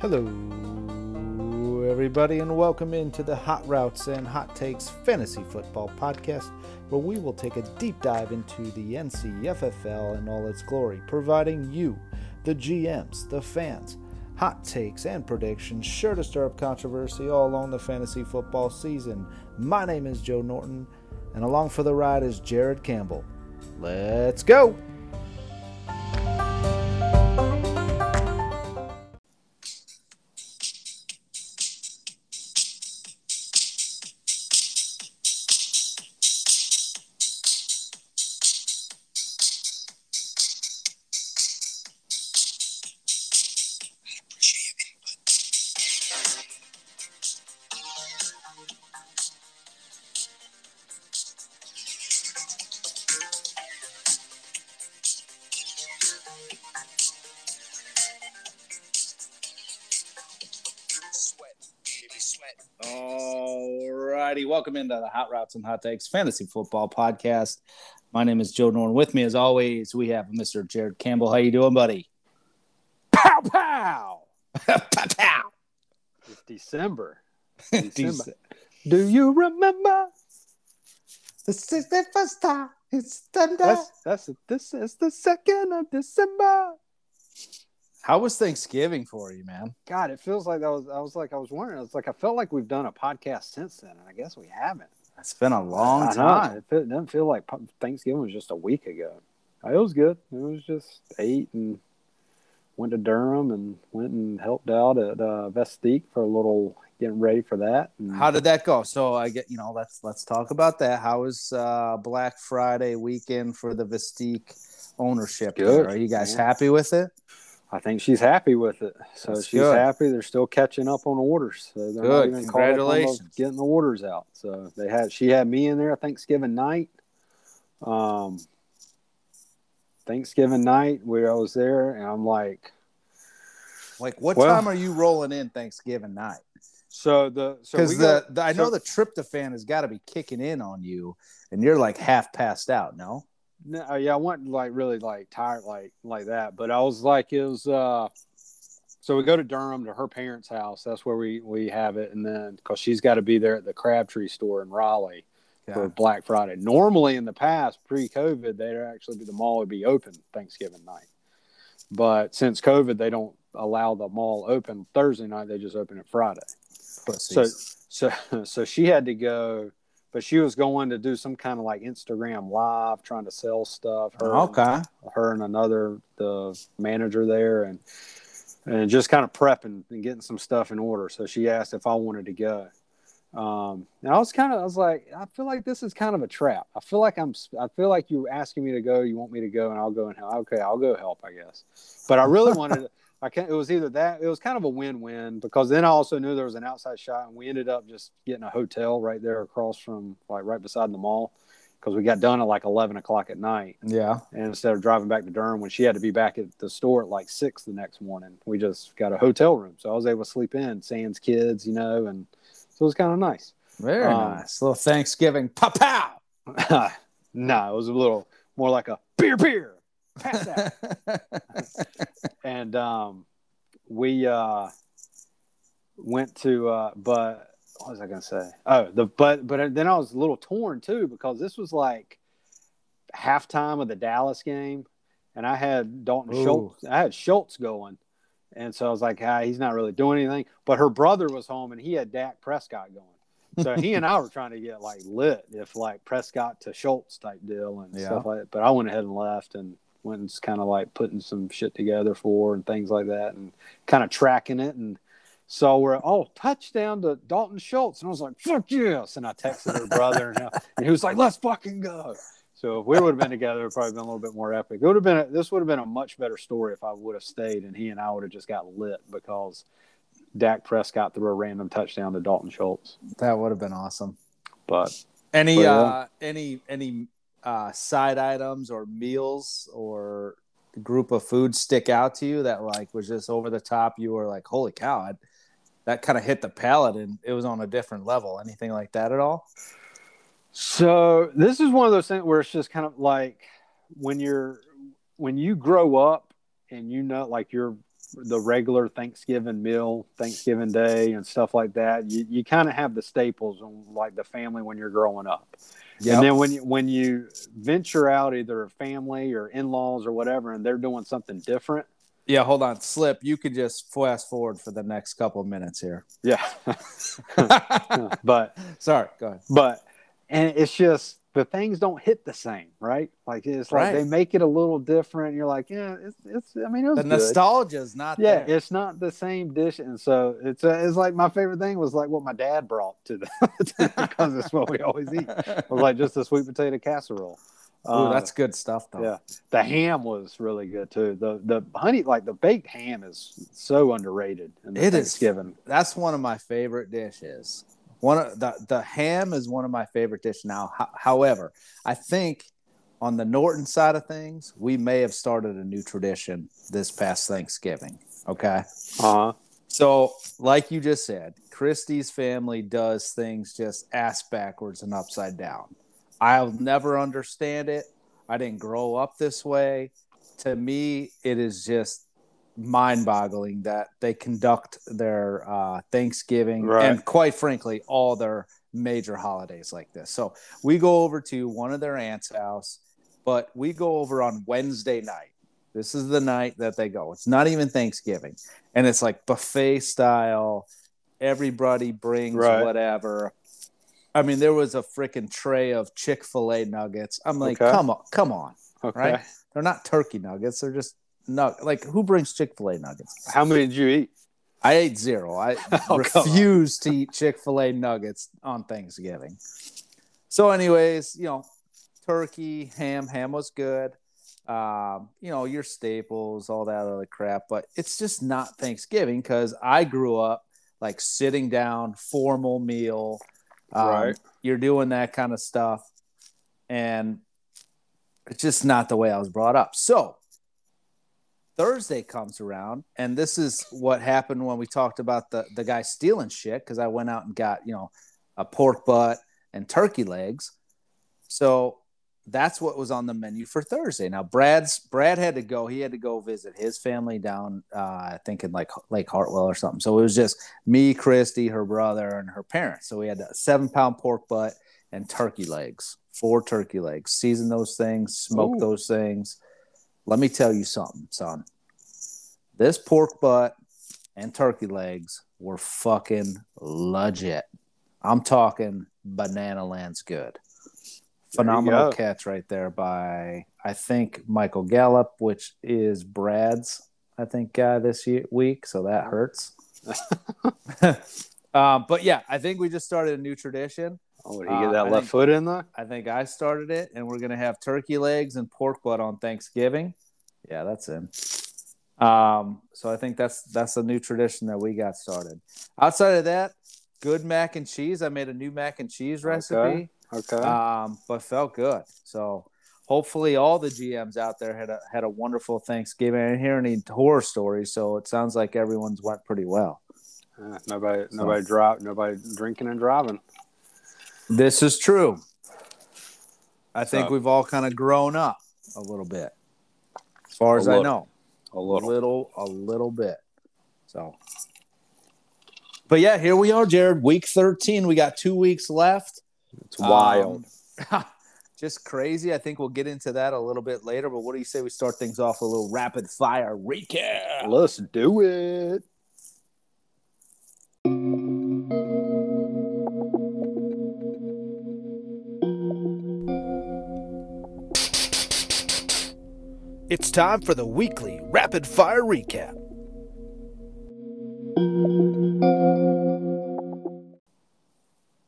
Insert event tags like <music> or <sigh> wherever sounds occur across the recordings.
Hello, everybody, and welcome into the Hot Routes and Hot Takes Fantasy Football Podcast, where we will take a deep dive into the NCFFL in all its glory, providing you, the GMs, the fans, hot takes and predictions sure to stir up controversy all along the fantasy football season. My name is Joe Norton, and along for the ride is Jared Campbell. Let's go! Welcome into uh, the Hot Routes and Hot Takes Fantasy Football Podcast. My name is Joe Norton. With me, as always, we have Mr. Jared Campbell. How you doing, buddy? Pow pow. <laughs> pow pow. It's <laughs> December. December. Do you remember? This is the first time it's thunder. That's that's this is the second of December. How was Thanksgiving for you, man? God, it feels like that was. I was like, I was wondering. It's like I felt like we've done a podcast since then, and I guess we haven't. It's been a long I time. It, it doesn't feel like Thanksgiving was just a week ago. It was good. It was just ate and went to Durham and went and helped out at uh, Vestique for a little getting ready for that. And How did that go? So I get, you know, let's let's talk about that. How was uh, Black Friday weekend for the Vestique ownership? Good, Are you guys happy with it? I think she's happy with it. So That's she's good. happy. They're still catching up on orders. So they're Good. not even caught up Congratulations. getting the orders out. So they had she had me in there Thanksgiving night. Um Thanksgiving night where I was there and I'm like Like, what Well- time are you rolling in Thanksgiving night? so the so Because we the, got- the I know so- the tryptophan has got to be kicking in on you, and you're like half passed out. No, No, uh, yeah, I wasn't like really like tired like like that, but I was like it was. uh So we go to Durham to her parents' house. That's where we we have it, and then because she's got to be there at the Crabtree store in Raleigh for Black Friday. Normally in the past, pre-COVID, they'd actually be the mall would be open Thanksgiving night, but since COVID, they don't allow the mall open Thursday night. They just open it Friday. So so <laughs> so she had to go, but she was going to do some kind of like Instagram live, trying to sell stuff. Her, okay, her and another the manager there, and and just kind of prepping and getting some stuff in order. So she asked if I wanted to go. Um, and I was kind of, I was like, I feel like this is kind of a trap. I feel like I'm, I feel like you're asking me to go. You want me to go, and I'll go and help. Okay, I'll go help, I guess. But I really wanted. I can't. It was either that. It was kind of a win-win because then I also knew there was an outside shot, and we ended up just getting a hotel right there across from, like, right beside the mall, because we got done at like eleven o'clock at night. yeah, And instead of driving back to Durham when she had to be back at the store at like six the next morning, we just got a hotel room. So I was able to sleep in, sans kids, you know, and so it was kind of nice. very Um, nice. little Thanksgiving. Pow pow. <laughs> no, it was a little more like a beer, beer, pass out. <laughs> and um, we uh, went to, uh, but what was I going to say? Oh, the but but then I was a little torn too because this was like halftime of the Dallas game, and I had Dalton Ooh. Schultz. I had Schultz going, and so I was like, ah, he's not really doing anything. But her brother was home, and he had Dak Prescott going. So he and I were <laughs> trying to get like lit, if like Prescott to Schultz type deal and Yeah. stuff like that. But I went ahead and left and went and kind of like putting some shit together for and things like that and kind of tracking it and so we're oh touchdown to Dalton Schultz. And I was like fuck yes. And I texted her brother and, <laughs> and he was like let's fucking go. So if we would have been together it would probably been a little bit more epic. It would have been a, this would have been a much better story if I would have stayed and he and I would have just got lit because Dak Prescott threw a random touchdown to Dalton Schultz. That would have been awesome. but Any But, yeah. uh any any uh side items or meals or group of food stick out to you that like was just over the top? You were like holy cow I, that kind of hit the palate and it was on a different level anything like that at all? So this is one of those things where it's just kind of like when you're when you grow up and you know like you're the regular Thanksgiving meal, Thanksgiving Day, and stuff like that. You you kind of have the staples on like the family when you're growing up. Yep. And then when you when you venture out, either family or in laws or whatever, and they're doing something different. Yeah, hold on, slip. You could just fast forward for the next couple of minutes here. Yeah, <laughs> <laughs> but sorry, go ahead. But and it's just the things don't hit the same, right? Like it's like right. they make it a little different. You're like, yeah, it's, it's I mean, it was the nostalgia is not. Yeah, there. it's not the same dish, and so it's uh, it's like my favorite thing was like what my dad brought to the <laughs> <laughs> because it's what we always eat. It was like just a sweet potato casserole. Oh, uh, that's good stuff, though. Yeah, the ham was really good too. The the honey, like the baked ham, is so underrated. In it Thanksgiving. Is, that's one of my favorite dishes. One of the the ham is one of my favorite dishes now. H- however, I think on the Norton side of things, we may have started a new tradition this past Thanksgiving. Okay. Uh huh. So, like you just said, Christy's family does things just ass backwards and upside down. I'll never understand it. I didn't grow up this way. To me, it is just mind-boggling that they conduct their uh, Thanksgiving right. and, quite frankly, all their major holidays like this. So we go over to one of their aunt's house, but we go over on Wednesday night. This is the night that they go. It's not even Thanksgiving, and it's like buffet style. Everybody brings right. whatever. I mean, there was a freaking tray of Chick Fil A nuggets. I'm like, okay. come on, come on, okay. right? They're not turkey nuggets. They're just Like, who brings Chick Fil A nuggets? How many did you eat? I ate zero. I <laughs> oh, refuse to eat Chick Fil A nuggets on Thanksgiving. So, anyways, you know, turkey, ham. Ham was good. Um, you know, your staples, all that other crap. But it's just not Thanksgiving because I grew up like sitting down, formal meal um, right. You're doing that kind of stuff. And it's just not the way I was brought up. So Thursday comes around, and this is what happened when we talked about the, the guy stealing shit because I went out and got, you know, a pork butt and turkey legs. So that's what was on the menu for Thursday. Now Brad's Brad had to go. He had to go visit his family down, uh, I think in like Lake Hartwell or something. So it was just me, Christy, her brother, and her parents. So we had a seven pound pork butt and turkey legs, four turkey legs. Season those things, smoke Ooh. those things. Let me tell you something, son. This pork butt and turkey legs were fucking legit. I'm talking banana land's good phenomenal catch right there by I think Michael Gallup, which is Brad's I think guy this year, week, so that hurts. <laughs> <laughs> um, but yeah, I think we just started a new tradition. Oh, did you get that uh, left think, foot in there? I think I started it, and we're gonna have turkey legs and pork butt on Thanksgiving. Yeah, that's in. Um, so I think that's that's a new tradition that we got started. Outside of that, good mac and cheese. I made a new mac and cheese recipe. Okay. Okay. Um, but felt good. So hopefully all the GMs out there had a had a wonderful Thanksgiving. I didn't hear any horror stories, so it sounds like everyone's went pretty well. Uh, nobody, so. nobody dropped, nobody drinking and driving. This is true. I think so. we've all kind of grown up a little bit, as far as I know. A little, a little, a little bit. So, but yeah, here we are, Jared. Week thirteen. We got two weeks left. It's wild. Um, <laughs> just crazy. I think we'll get into that a little bit later. But what do you say we start things off with a little rapid fire recap? Let's do it. It's time for the weekly rapid fire recap.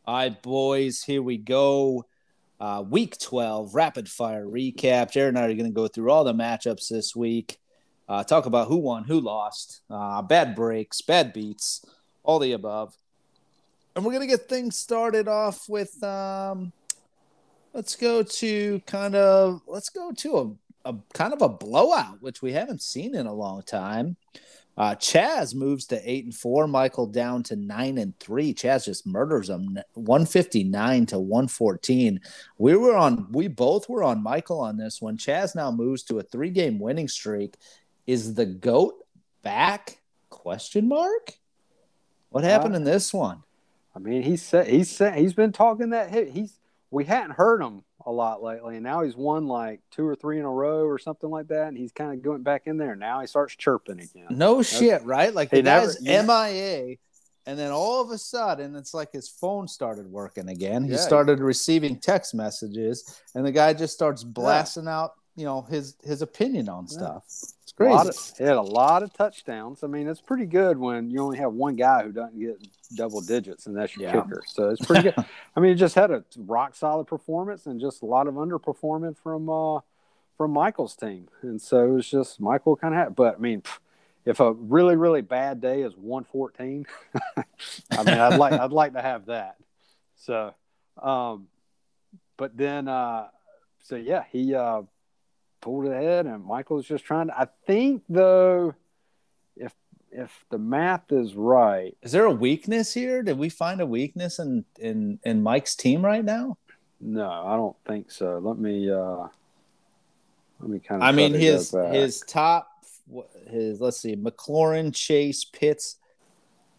All right, boys, here we go. Uh, week 12, rapid fire recap. Jared and I are going to go through all the matchups this week, uh, talk about who won, who lost, uh, bad breaks, bad beats, all the above. And we're going to get things started off with um, let's go to kind of, let's go to a, kind of a blowout, which we haven't seen in a long time. Uh, Chaz moves to eight and four. Michael down to nine and three. Chaz just murders him, one fifty nine to one fourteen. We were on. We both were on Michael on this one. Chaz now moves to a three game winning streak. Is the goat back? Question mark. What happened uh, in this one? I mean, he said he's said he's been talking that hit. He's we hadn't heard him a lot lately, and now he's won like two or three in a row or something like that, and he's kind of going back in there. Now he starts chirping again. No That's, shit, right? Like the guy's never, MIA, and then all of a sudden, it's like his phone started working again. He yeah, started yeah. receiving text messages, and the guy just starts blasting yeah. out, you know, his his opinion on stuff. It's crazy. Of, he had a lot of touchdowns. I mean, it's pretty good when you only have one guy who doesn't get double digits, and that's your yeah. kicker. So it's pretty good. <laughs> I mean, he just had a rock solid performance, and just a lot of underperforming from uh, from Michael's team. And so it was just Michael kind of had. But I mean, if a really really bad day is one fourteen, <laughs> I mean, I'd like I'd like to have that. So, um, but then, uh, so yeah, he uh, pulled ahead, and Michael was just trying to. I think though if if the math is right, is there a weakness here? Did we find a weakness in in in Mike's team right now? No, I don't think so. Let me uh let me kind of. I mean, his his top his let's see, McLaurin, Chase, Pitts,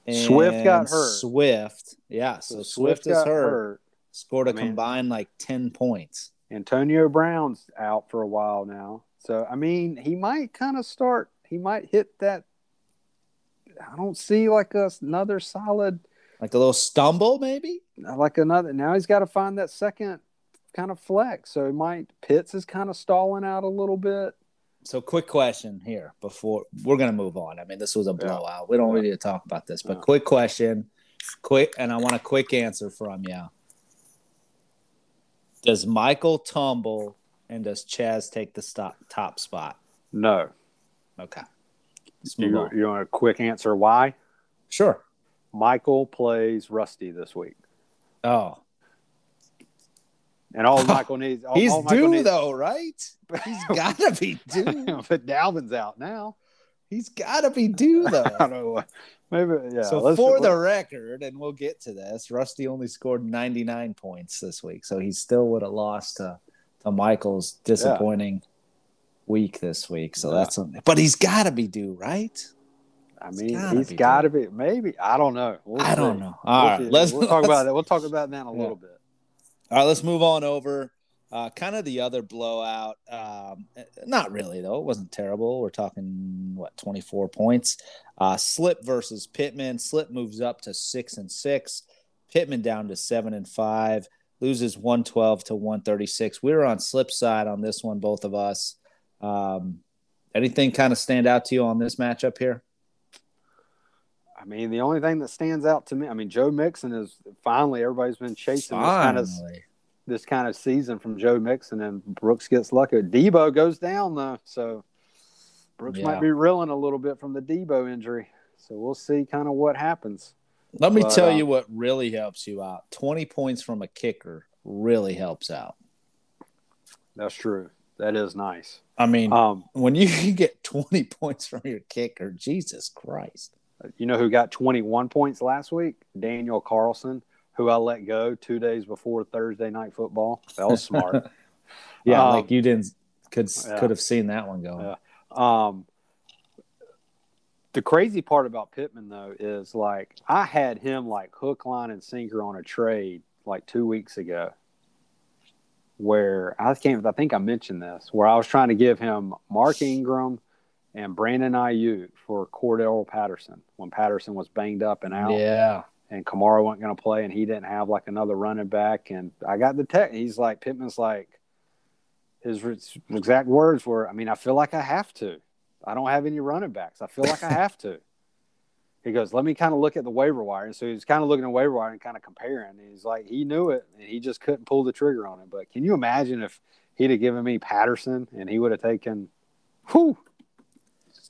Swift got hurt. Swift, yeah. So, so Swift, Swift is hurt. hurt. Scored a combined like ten points. Antonio Brown's out for a while now, so I mean, he might kind of start. He might hit that I don't see like a, another solid, like a little stumble, maybe. Uh, like another. Now he's got to find that second kind of flex. So it might Pitts is kind of stalling out a little bit. So quick question here before we're gonna move on. I mean, this was a blowout. We don't yeah. need to talk about this, but yeah. quick question, quick, and I want a quick answer from you. Does Michael tumble and does Chaz take the stop, top spot? No. Okay. You, you want a quick answer why? Sure. Michael plays Rusty this week. Oh. And all <laughs> Michael needs. All, He's all due needs, though, right? <laughs> He's got to be due. <laughs> but Dalvin's out now. He's got to be due <laughs> though. I don't know. Maybe yeah. So for the record, and we'll get to this, Rusty only scored 99 points this week, so he still would have lost to to Michael's disappointing. Yeah week this week, so yeah. that's something. But he's got to be due, right? I mean, he's got to be, be. Maybe I don't know. We'll I see. don't know. All we'll right, let's we'll talk let's, about <laughs> that. We'll talk about that in a yeah. little bit. All right, let's move on over. Uh, kind of the other blowout. Um, not really though. It wasn't terrible. We're talking what twenty four points. Uh, Slip versus Pittman. Slip moves up to six and six. Pittman down to seven and five. Loses one twelve to one thirty six. We were on Slip side on this one, both of us. Um, anything kind of stand out to you on this matchup here? I mean, the only thing that stands out to me, I mean, Joe Mixon is finally everybody's been chasing finally. this kind of this kind of season from Joe Mixon, and Brooks gets lucky. Deebo goes down though, so Brooks yeah. might be reeling a little bit from the Deebo injury. So we'll see kind of what happens. Let me but, tell uh, you what really helps you out. Twenty points from a kicker really helps out. That's true. That is nice. I mean, um, when you <laughs> get 20 points from your kicker, Jesus Christ. You know who got 21 points last week? Daniel Carlson, who I let go two days before Thursday night football. That was smart. <laughs> yeah, um, like you didn't could yeah. could have seen that one going. Yeah. Um, the crazy part about Pittman though is like I had him like hook, line, and sinker on a trade like two weeks ago where I can't. I think I mentioned this where I was trying to give him Mark Ingram and Brandon Aiyuk for Cordarrelle Patterson when Patterson was banged up and out. Yeah. And Kamara wasn't going to play, and he didn't have like another running back. And I got the tech. He's like Pittman's like his exact words were, "I mean, I feel like I have to. I don't have any running backs. I feel like I have to." he goes, let me kind of look at the waiver wire. And so he's kind of looking at the waiver wire and kind of comparing. And he's like, he knew it and he just couldn't pull the trigger on it. But can you imagine if he'd have given me Patterson and he would have taken, whew.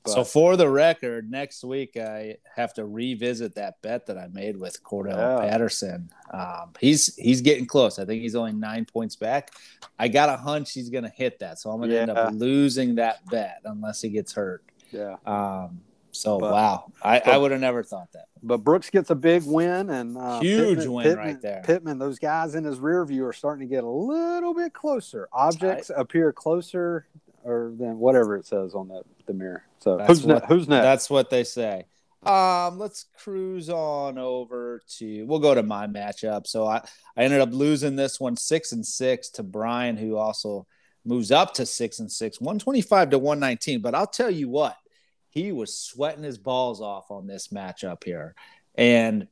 But, so for the record, next week I have to revisit that bet that I made with Cordarrelle yeah. Patterson. Um, he's he's getting close. I think he's only nine points back. I got a hunch he's going to hit that, so I'm going to yeah. end up losing that bet unless he gets hurt. Yeah. Um, so but, wow, I, but, I would have never thought that. But Brooks gets a big win and uh, huge Pittman, win Pittman, right there. Pittman, those guys in his rear view are starting to get a little bit closer. Objects I, appear closer or then whatever it says on that the mirror. So That's who's what- next? Who's next? That's what they say. Um, let's cruise on over to. We'll go to my matchup. So I I ended up losing this one six and six to Brian, who also moves up to six and six, one twenty five to one nineteen. But I'll tell you what, he was sweating his balls off on this matchup here, and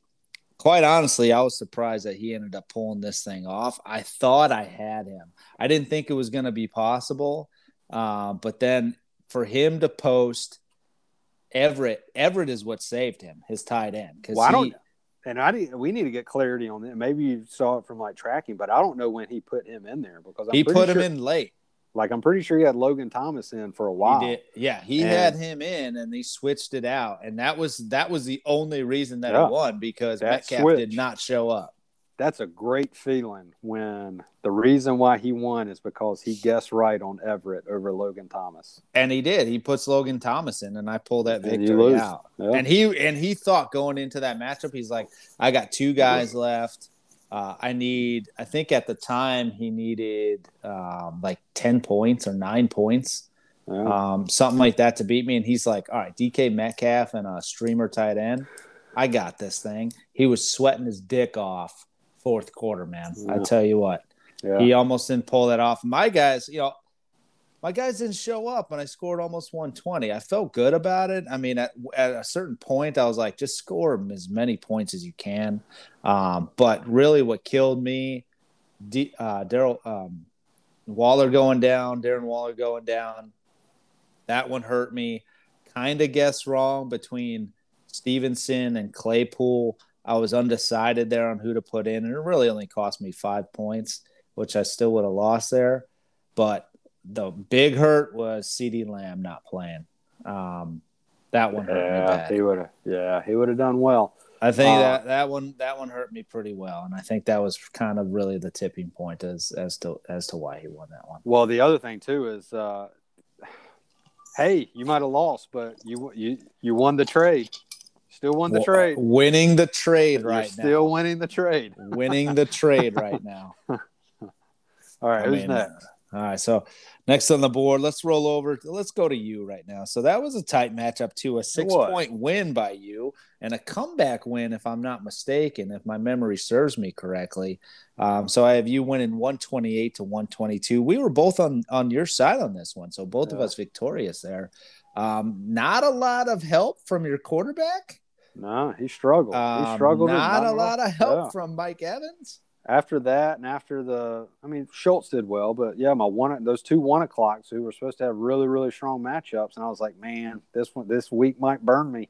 quite honestly, I was surprised that he ended up pulling this thing off. I thought I had him. I didn't think it was going to be possible, uh, but then for him to post Everett, Everett is what saved him, his tight end. Because Well, I don't, and I need, we need to get clarity on that. Maybe you saw it from like tracking, but I don't know when he put him in there because I'm he put him in late. Like I'm pretty sure he had Logan Thomas in for a while. He did, yeah. He And- had him in, and he switched it out, and that was that was the only reason that Yeah. he won because That Metcalf switch. did not show up. That's a great feeling when the reason why he won is because he guessed right on Everett over Logan Thomas. And he did. He puts Logan Thomas in, and I pull that victory out. Yeah. And he and he thought going into that matchup, he's like, I got two guys left. Uh, I need. I think at the time he needed um, like ten points or nine points, Yeah. um, something like that to beat me. And he's like, all right, DK Metcalf and a streamer tight end. I got this thing. He was sweating his dick off fourth quarter, man. I tell you what. yeah. He almost didn't pull that off. My guys, you know, my guys didn't show up and I scored almost 120. I felt good about it. I mean, at, at a certain point, I was like, just score as many points as you can. Um, but really, what killed me, D, uh, Daryl um, Waller going down, Darren Waller going down, that one hurt me. Kind of guessed wrong between Stevenson and Claypool. I was undecided there on who to put in, and it really only cost me five points which I still would have lost there. But the big hurt was CeeDee Lamb not playing. Um, that one hurt me yeah, he would have. Yeah, he would have done well. I think uh, that that one that one hurt me pretty well, and I think that was kind of really the tipping point as as to as to why he won that one. Well, the other thing too is, uh, <sighs> hey, you might have lost, but you you you won the trade. Still won the Wa- trade. winning the trade You're right still now. winning the trade. <laughs> winning the trade right now. <laughs> All right, I who's mean, next? All right, so next on the board, let's roll over. Let's go to you right now. So that was a tight matchup too, a six point win by you and a comeback win, if I'm not mistaken, if my memory serves me correctly. Um, so I have you winning 128 to 122. We were both on on your side on this one, so both of us victorious there. Um, not a lot of help from your quarterback. No, he struggled. Um, he struggled. Not, a lot of help Yeah. from Mike Evans. after that and after the i mean schultz did well but yeah my one those two one o'clocks who were supposed to have really really strong matchups and i was like man this one this week might burn me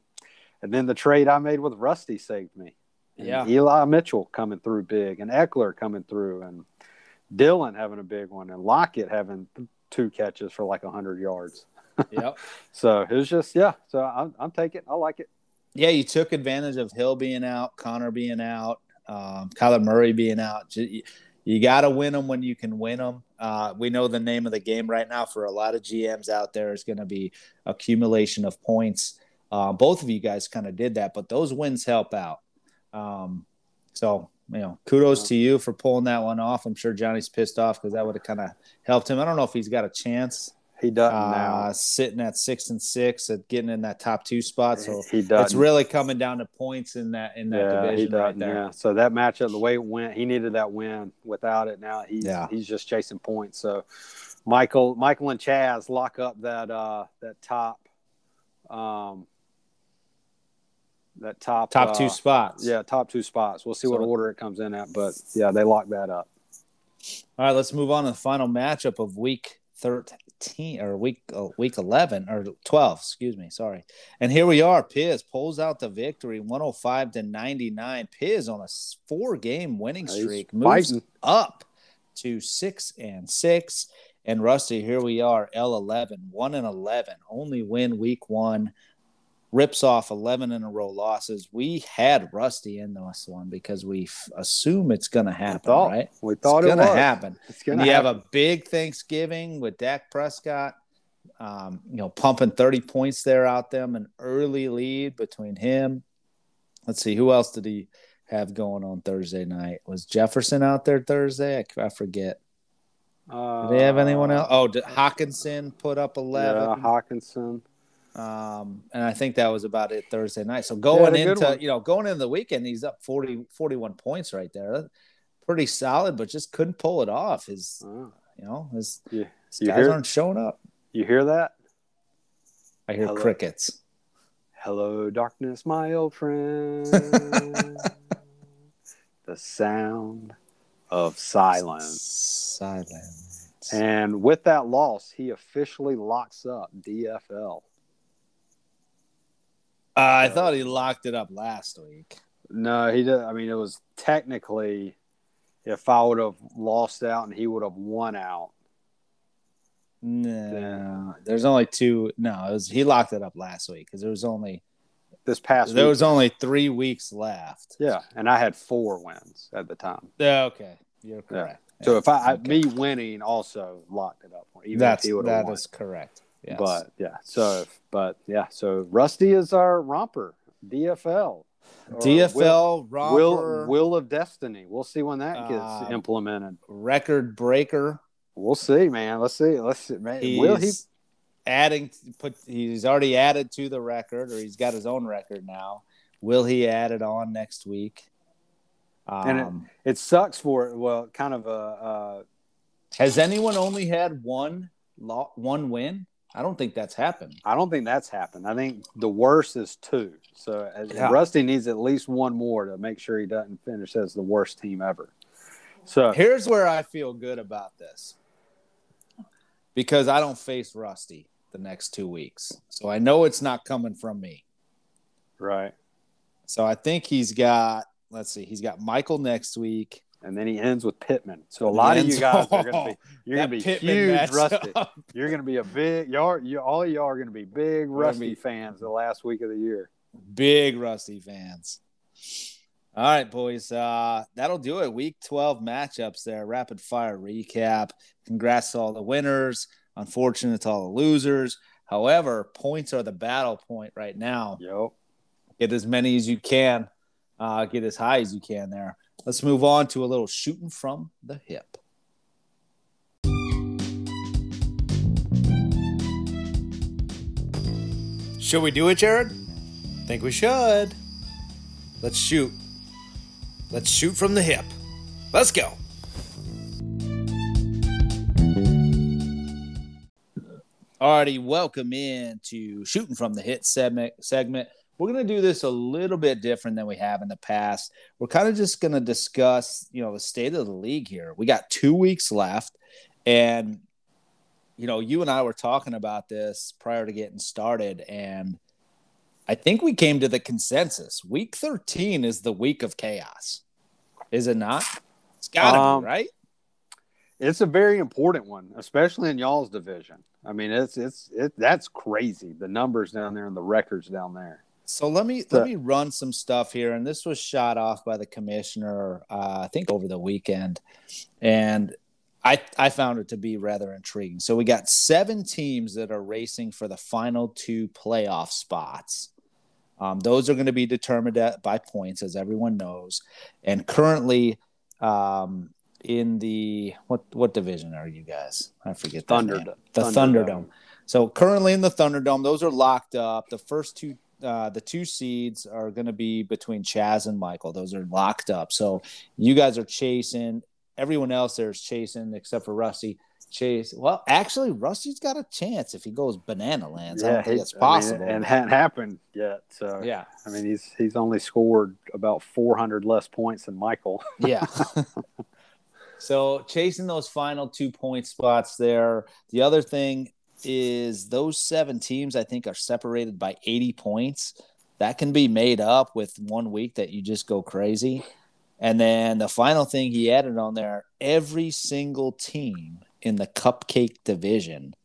and then the trade i made with rusty saved me And Yeah. eli mitchell coming through big and ekeler coming through and dylan having a big one and lockett having two catches for like 100 yards Yep. <laughs> so it was just yeah so i'm, I'm taking i like it yeah, you took advantage of Hill being out, Conner being out, um, Kyler Murray being out. Ju- You, got to win them when you can win them. Uh, we know the name of the game right now for a lot of GMs out there is going to be accumulation of points. Uh, both of you guys kind of did that, but those wins help out. Um, so, you know, kudos to you for pulling that one off. I'm sure Johnny's pissed off because that would have kind of helped him. I don't know if he's got a chance he doesn't uh, now sitting at six and six at getting in that top two spot. So he doesn't it's really coming down to points in that in that yeah, division right there. Yeah. So that matchup, the way it went, he needed that win. Without it, now he's Yeah. he's just chasing points. So Michael, Michael and Chaz lock up that uh that top, um, that top Top uh, two spots. Yeah, top two spots. We'll see what order it comes in at, but yeah, they lock that up. All right, let's move on to the final matchup of week or week uh, week eleven or twelve. Excuse me. Sorry. And here we are. Piz pulls out the victory, one hundred five to ninety nine. Piz on a four game winning streak moves fighting. up to six and six. And Rusty, here we are, L 11, 1 and 11, only win week one, rips off 11 in a row losses. We had Rusty in this one because we f- assume it's going to happen, thought- right? We thought it's it going to was. happen. It's gonna happen. you have a big Thanksgiving with Dak Prescott, um, you know, pumping 30 points there out them, an early lead between him. Let's see, who else did he have going on Thursday night? Was Jefferson out there Thursday? I, I forget. Uh, Do they have anyone else? Oh, D- Hockenson put up Yeah, eleven. Hockenson. Um, and I think that was about it Thursday night. So going Yeah, into you know going into the weekend, he's up 40, 41 points right there. Pretty solid, but just couldn't pull it off. His Oh, you know his, Yeah. his You guys hear- aren't showing up. you hear that? I hear Hello. crickets. Hello, darkness, my old friend. <laughs> the sound of silence. Silence. And with that loss, he officially locks up DFL. Uh, I thought he locked it up last week. No, he did. I mean, it was technically if I would have lost out and he would have won out. No, there's only two. No, it was he locked it up last week because there was only This past there week, was only three weeks left. yeah, and I had four wins at the time. Yeah, okay, you're correct. So if I, I me winning also locked it up even that's if he would have that won. is correct. Yes. But yeah, so but yeah, so Rusty is our romper DFL. DFL romper Will, will of Destiny. We'll see when that gets Um, implemented. record breaker. We'll see, man. Let's see. Let's see. Man, He's will he? adding put he's already added to the record or he's got his own record now. Will he add it on next week? And it- Um, It sucks for well, kind of a. Uh, has anyone only had one lo- one win? I don't think that's happened. I don't think that's happened. I think the worst is two. So Yeah. Rusty needs at least one more to make sure he doesn't finish as the worst team ever. So Here's where I feel good about this. Because I don't face Rusty the next two weeks. So I know it's not coming from me. right, So I think he's got, let's see, he's got Michael next week. And then he ends with Pittman. So a lot of you guys are going to be <laughs> you're going to be Pittman huge. Rusty. <laughs> You're going to be a big y'all. You all y'all are going to be big Rusty be- fans the last week of the year. Big Rusty fans. All right, boys. Uh, that'll do it. Week 12 matchups there. Rapid fire recap. Congrats to all the winners. Unfortunate to all the losers. However, points are the battle point right now. Yep. Get as many as you can. Uh, get as high as you can there. Let's move on to a little shooting from the hip. Should we do it, Jared? Think we should. Let's shoot. Let's shoot from the hip. Let's go. Alrighty, welcome in to shooting from the hit segment. Segment. We're gonna do this a little bit different than we have in the past. We're kind of just gonna discuss, you know, the state of the league here. We got two weeks left, and you know, you and I were talking about this prior to getting started, and I think we came to the consensus. Week 13 is the week of chaos. Is it not? It's gotta Um, be, right? It's a very important one, especially in y'all's division. I mean, it's it's it that's crazy. The numbers down there and the records down there. So let me So- let me run some stuff here, and this was shot off by the commissioner, uh, I think over the weekend, and I I found it to be rather intriguing. So we got seven teams that are racing for the final two playoff spots. Um, those are going to be determined at, by points, as everyone knows, and currently, um, in the what what division are you guys? I forget. Thunder- the Thunderdome. Thunderdome. So currently in the Thunderdome, those are locked up. The first two, uh, the two seeds are going to be between Chaz and Michael. Those are locked up. So you guys are chasing. Everyone else there is chasing except for Rusty. Chase. Well, actually, Rusty's got a chance if he goes banana lands. I don't think it's I mean, possible. and hadn't happened yet. So yeah, I mean, he's he's only scored about 400 less points than Michael. <laughs> yeah. so chasing those final two point spots there. The other thing is those seven teams I think are separated by 80 points. That can be made up with one week that you just go crazy. And then the final thing he added on there, every single team in the cupcake division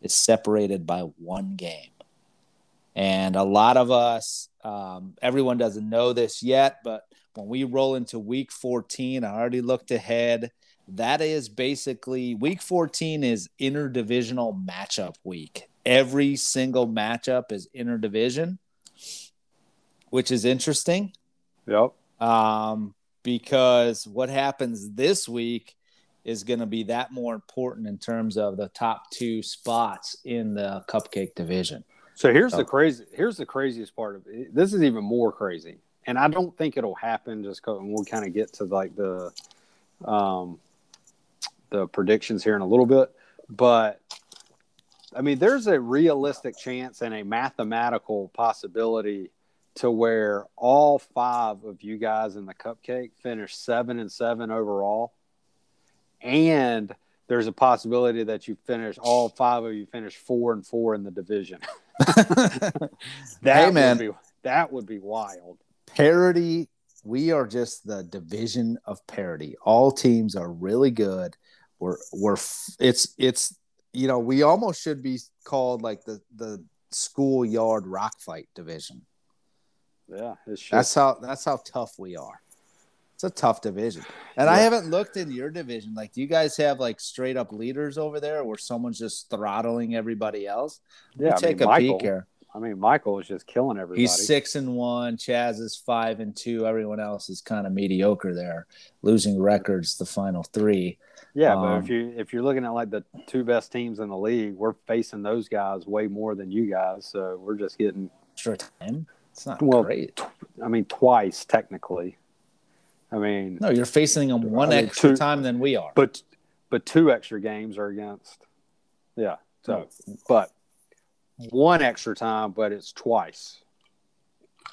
is separated by one game. And a lot of us, um, everyone doesn't know this yet, but when we roll into week 14, I already looked ahead. That is basically week 14 is interdivisional matchup week. Every single matchup is interdivision, which is interesting Yep. um, because what happens this week is going to be that more important in terms of the top two spots in the cupcake division. So here's the crazy. Here's the craziest part of it. This is even more crazy, and I don't think it'll happen. Just because we'll kind of get to like the, um, the predictions here in a little bit, but I mean, there's a realistic chance and a mathematical possibility to where all five of you guys in the cupcake finish seven and seven overall, and there's a possibility that you finish all five of you finish four and four in the division. <laughs> <laughs> that hey, man, would be, that would be wild. Parity. We are just the division of parity. All teams are really good. We're we're it's it's you know we almost should be called like the the schoolyard rock fight division. Yeah, that's how that's how tough we are. It's a tough division, and yeah. I haven't looked in your division. Like, do you guys have like straight up leaders over there, where someone's just throttling everybody else? Yeah, take mean, a Michael, peek here. I mean, Michael is just killing everybody. He's six and one. Chaz is five and two. Everyone else is kind of mediocre there, losing records the final three. Yeah, um, but if you if you're looking at like the two best teams in the league, we're facing those guys way more than you guys. So we're just getting extra time. It's not well, great. I mean, twice technically. I mean, no, you're facing them one I mean, extra two, time than we are. But but two extra games are against. Yeah. So, but one extra time, but it's twice.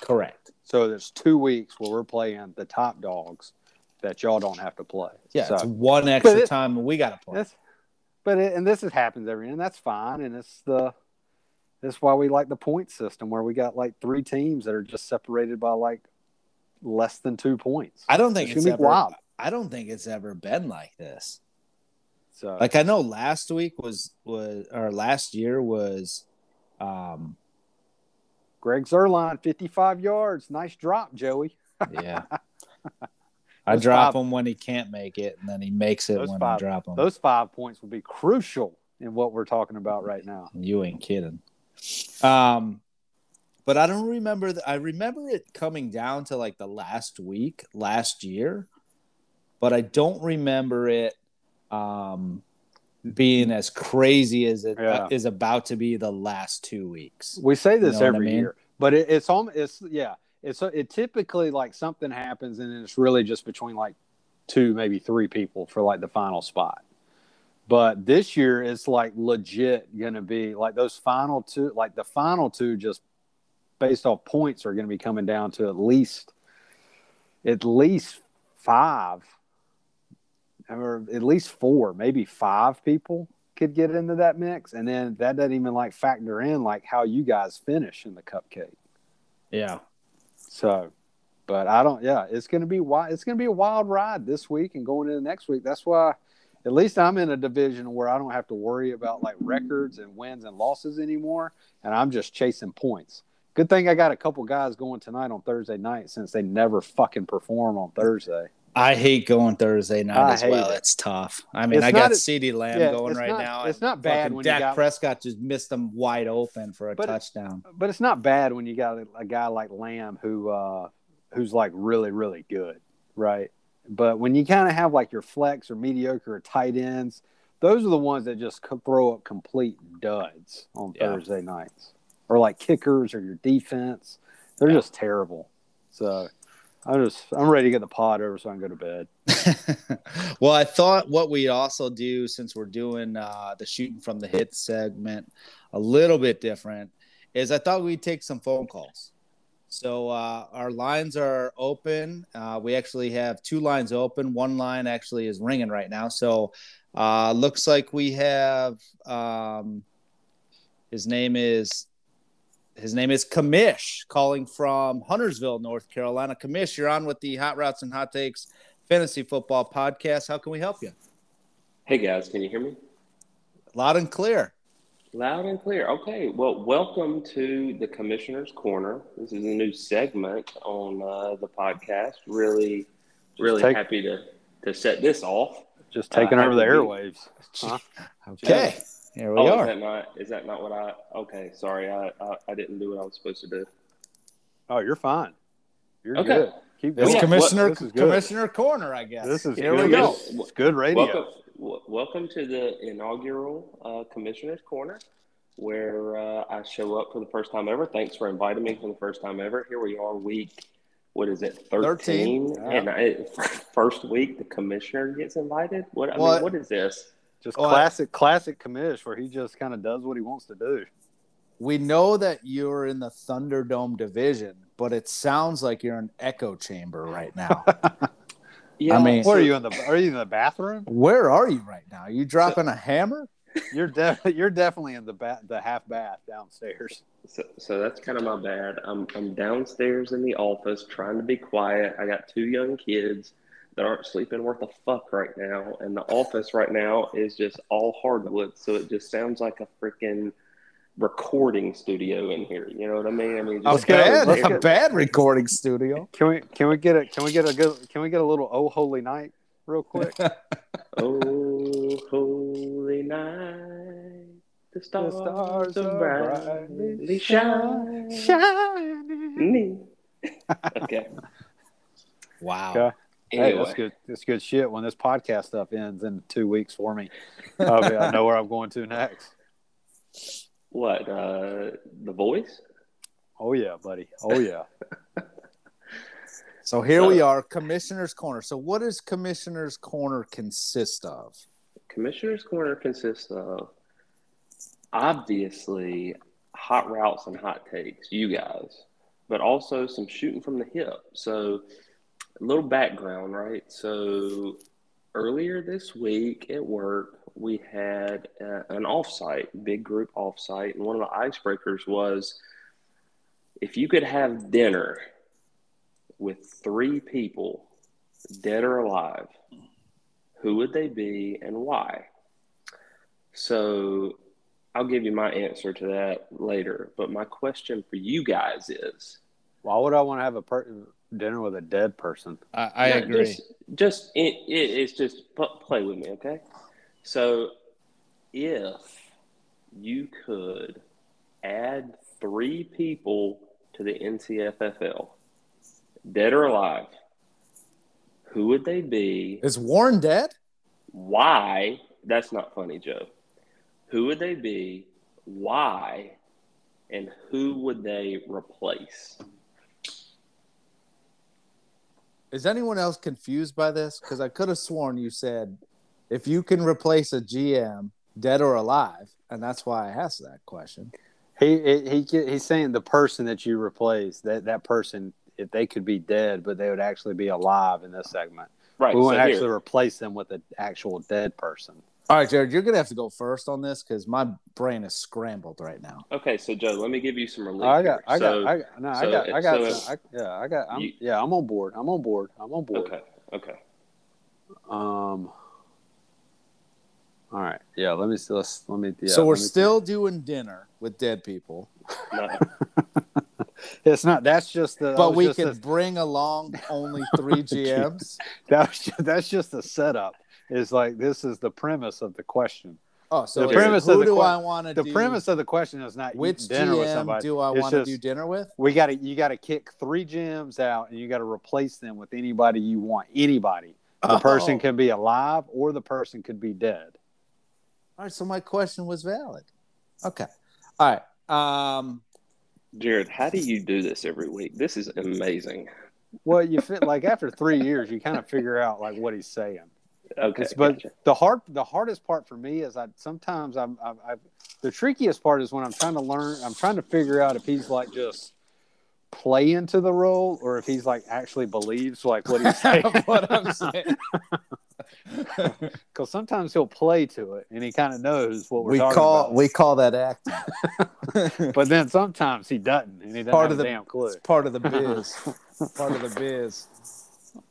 Correct. So there's two weeks where we're playing the top dogs that y'all don't have to play. Yeah, so, it's one extra it, time we got to play. But it, and this is happens every year, and that's fine, and it's the that's why we like the point system where we got like three teams that are just separated by like less than two points. I don't think it's, it's ever. Wild. I don't think it's ever been like this. So, like I know last week was was or last year was, um, Greg Zuerlein, fifty-five yards, nice drop, Joey. yeah, <laughs> I drop five, him when he can't make it, and then he makes it when five, I drop him. Those five points will be crucial in what we're talking about right now. You ain't kidding. Um, but I don't remember. The, I remember it coming down to like the last week last year, but I don't remember it um, being as crazy as it yeah. uh, is about to be the last two weeks. We say this you know every I mean? year, but it, it's almost it's yeah it's it typically like something happens and it's really just between like two maybe three people for like the final spot. But this year it's like legit to be like those final two, like the final two, just based off points, are to be coming down to at least, at least five, or at least four, maybe five people could get into that mix, and then that doesn't even like factor in like how you guys finish in the cupcake. Yeah. So, but I don't. Yeah, it's going to be wild. It's going to be a wild ride this week and going into next week. That's why at least I'm in a division where I don't have to worry about like records and wins and losses anymore, and I'm just chasing points. Good thing I got a couple guys going tonight on Thursday night since they never fucking perform on Thursday. I hate going Thursday night I as well. It. It's tough. I mean, it's I got CeeDee Lamb yeah, going right not, now. It's not bad when Dak got, Prescott just missed them wide open for a but touchdown. It, but it's not bad when you got a, a guy like Lamb who uh, who's like really really good, right? But when you kind of have like your flex or mediocre or tight ends, those are the ones that just throw up complete duds on yeah. Thursday nights, or like kickers or your defense. They're yeah. just terrible. So I'm just I'm ready to get the pod over so I can go to bed. <laughs> well, I thought what we'd also do since we're doing uh, the shooting from the hit segment a little bit different is I thought we'd take some phone calls. So uh, our lines are open. Uh, we actually have two lines open. One line actually is ringing right now. So uh, looks like we have um, his name is his name is Kamish calling from Huntersville, North Carolina. Kamish, you're on with the Hot Routes and Hot Takes Fantasy Football Podcast. How can we help you? Hey guys, can you hear me? Loud and clear. Loud and clear. Okay. Well, welcome to the Commissioner's Corner. This is a new segment on uh, the podcast. Really, really take, happy to to set this off. Just taking uh, over the airwaves. <laughs> Huh? okay. Here we oh, are. Is that not? Is that not what I? Okay. Sorry, I, I, I didn't do what I was supposed to do. Oh, you're fine. You're okay. good. Keep going. It's Commissioner this Commissioner Corner, I guess. This is Here good. we go. It's good radio. Welcome, w- welcome to the inaugural uh, Commissioner's Corner, where uh, I show up for the first time ever. Thanks for inviting me for the first time ever. Here we are, week, what is it, 13? 13 And I, first week, the Commissioner gets invited? What, I mean, what is this? Just well, classic, classic commish where he just kind of does what he wants to do. We know that you're in the Thunderdome division, but it sounds like you're in echo chamber right now. <laughs> yeah, I mean, where are you in the? Are you in the bathroom? Where are you right now? Are you dropping so, a hammer? You're de- <laughs> you're definitely in the ba- the half bath downstairs. So, so that's kind of my bad. I'm I'm downstairs in the office trying to be quiet. I got two young kids that aren't sleeping worth a fuck right now, and the office right now is just all hardwood, so it just sounds like a freaking recording studio in here. You know what I mean? I mean, just bad. That's a bad recording studio. Can we can we get a can we get a good can we get a little oh holy night real quick? <laughs> oh holy night, the stars, the stars are brightly shine, shining. <laughs> okay. Wow. Okay. Anyway. Hey, that's good. That's good shit. When this podcast stuff ends in two weeks for me, <laughs> I know where I'm going to next. What? Uh, the Voice? Oh yeah, buddy. Oh yeah. <laughs> so here so, we are, Commissioner's Corner. So what does Commissioner's Corner consist of? Commissioner's Corner consists of obviously hot routes and hot takes, you guys, but also some shooting from the hip. So a little background, right? So earlier this week at work, we had uh, an offsite, big group offsite, and one of the icebreakers was if you could have dinner with three people, dead or alive, who would they be and why? So I'll give you my answer to that later. But my question for you guys is why would I want to have a per- dinner with a dead person? I, I agree. Just, just it, it, it's just play with me, okay? So, if you could add three people to the NCFFL, dead or alive, who would they be? Is Warren dead? Why? That's not funny, Joe. Who would they be? Why? And who would they replace? Is anyone else confused by this? Because I could have sworn you said if you can replace a GM, dead or alive, and that's why I asked that question. He he he's saying the person that you replace that that person if they could be dead, but they would actually be alive in this segment. Right. We wouldn't so actually here. replace them with an actual dead person. All right, Jared, you're gonna have to go first on this because my brain is scrambled right now. Okay, so Joe, let me give you some relief. I got, I got, so, I got, no, so, I got, I got, so some, I, yeah, I got, I'm, you, yeah, I'm on board. I'm on board. I'm on board. Okay, okay. Um. All right. Yeah. Let me. Let's. Let me. Yeah, so we're me still see. doing dinner with dead people. No. <laughs> it's not. That's just the. But we can a, bring along only three <laughs> GMs. that's just, that's just a setup. Is like this is the premise of the question. Oh, so the premise who of the do I want to? The do, premise of the question is not which dinner GM with somebody. do I want to do dinner with? We got to you got to kick three GMs out, and you got to replace them with anybody you want. Anybody. The oh. person can be alive, or the person could be dead. All right, so my question was valid. Okay. All right. Um, Jared, how do you do this every week? This is amazing. Well, you fit like after three years, you kind of figure out like what he's saying. Okay, it's, but gotcha. the hard, the hardest part for me is I sometimes I'm, I'm I've, the trickiest part is when I'm trying to learn. I'm trying to figure out if he's like just play into the role or if he's like actually believes like what he's saying. <laughs> what I'm saying. <laughs> Because sometimes he'll play to it and he kind of knows what we're we call about. we call that acting. <laughs> but then sometimes he doesn't, and he doesn't part of the damn clue. It's part of the biz. part of the biz.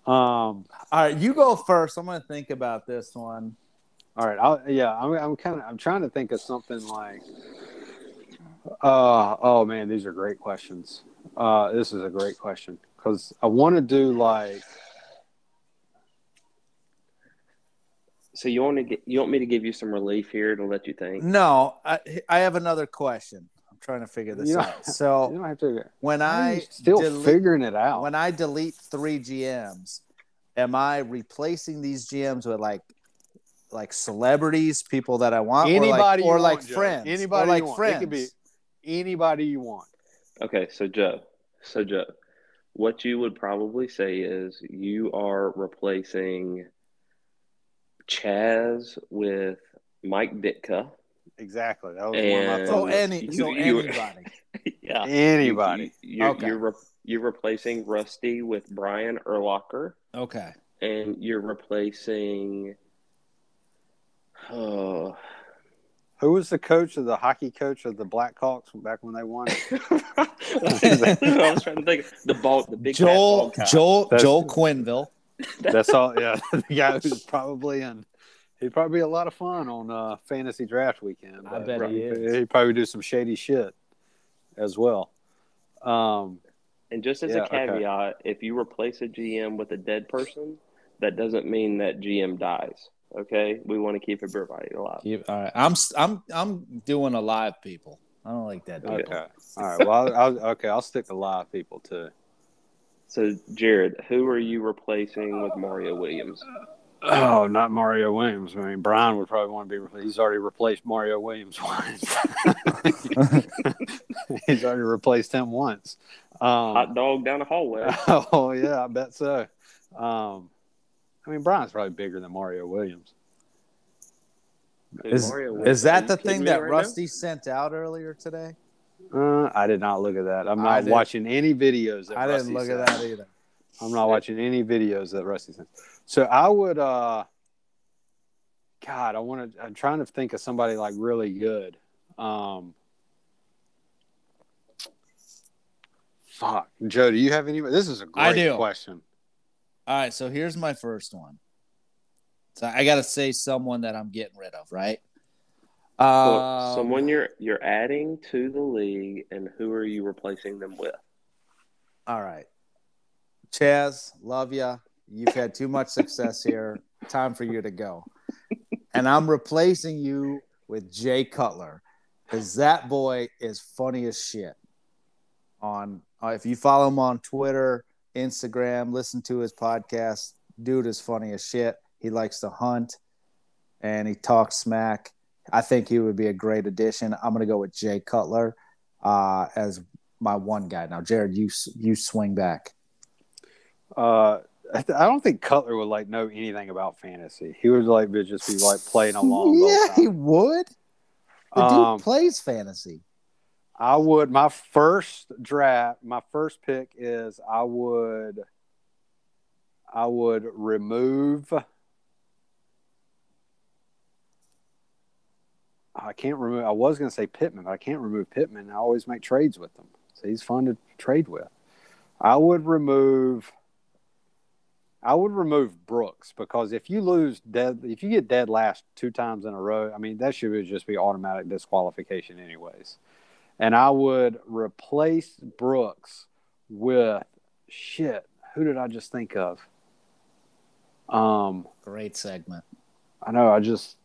Um. All right, you go first. I'm going to think about this one. All right. I'll, yeah, I'm. I'm kind of. I'm trying to think of something like. Uh. Oh man, these are great questions. Uh. This is a great question because I want to do like So you want to get you want me to give you some relief here to let you think? No, I I have another question. I'm trying to figure this out. So you don't have to. When I still delete, figuring it out. When I delete three GMs, am I replacing these GMs with like like celebrities, people that I want, Anybody or you like, or want, like friends, Anybody or like you want. friends. It could be anybody you want. Okay, so Joe, so Joe, what you would probably say is you are replacing Chaz with Mike Ditka. Exactly. That was And- one of my So any, You- so you- anybody. <laughs> yeah, Anybody. You, are Okay. you're, re- you're replacing Rusty with Brian Urlacher, Okay. and you're replacing. Oh, Who was the coach of the hockey coach of the Blackhawks back when they won? <laughs> <laughs> I was trying to think. The ball, the big fat Joel bald. Joel Joel Quenneville. That's all. Yeah, the guy who's probably in. He'd probably be a lot of fun on uh, fantasy draft weekend. I but bet he is. He'd probably do some shady shit as well. Um, And just as Yeah, a okay. caveat, if you replace a GM with a dead person, that doesn't mean that GM dies. Okay, we want to keep everybody alive. Keep- all right. I'm s- I'm I'm doing alive people. I don't like that. Okay. okay. All right. Well, I'll, I'll, okay. I'll stick to live people too. So, Jared, who are you replacing with Mario Williams? Oh, not Mario Williams. I mean, Brian would probably want to be replaced. He's already replaced Mario Williams <laughs> once. <laughs> He's already replaced him once. Um, Hot dog down the hallway. <laughs> oh yeah, I bet so. Um, I mean, Brian's probably bigger than Mario Williams. Is, Mario is that the thing that me right now? Rusty sent out earlier today? Uh, I did not look at that. I'm not watching any videos. That I didn't look sent. at that either. I'm not watching any videos that Rusty sent. So I would. uh God, I want to. I'm trying to think of somebody like really good. Um, fuck, Joe. Do you have any? This is a great I do. question. All right, so here's my first one. So I got to say someone that I'm getting rid of, right? Well, Um, someone you're you're adding to the league, and who are you replacing them with? All right, Chaz, love ya. You've had too much success here. Time for you to go. And I'm replacing you with Jay Cutler because that boy is funny as shit. On uh, if you follow him on Twitter, Instagram, listen to his podcast, dude is funny as shit. He likes to hunt and he talks smack. I think he would be a great addition. I'm gonna go with Jay Cutler uh, as my one guy. Now, Jared, you you swing back. Uh, I, don't think Cutler would like know anything about fantasy. He would like just be like playing along. <laughs> yeah, he would. The Um, dude plays fantasy. I would. My first draft, my first pick is I would. I would remove. I can't remove. I was going to say Pittman, but I can't remove Pittman. I always make trades with him, so he's fun to trade with. I would remove. I would remove Brooks because if you lose dead, if you get dead last two times in a row, I mean that should just be automatic disqualification, anyways. And I would replace Brooks with shit. Who did I just think of? Um, Great segment. I know. I just.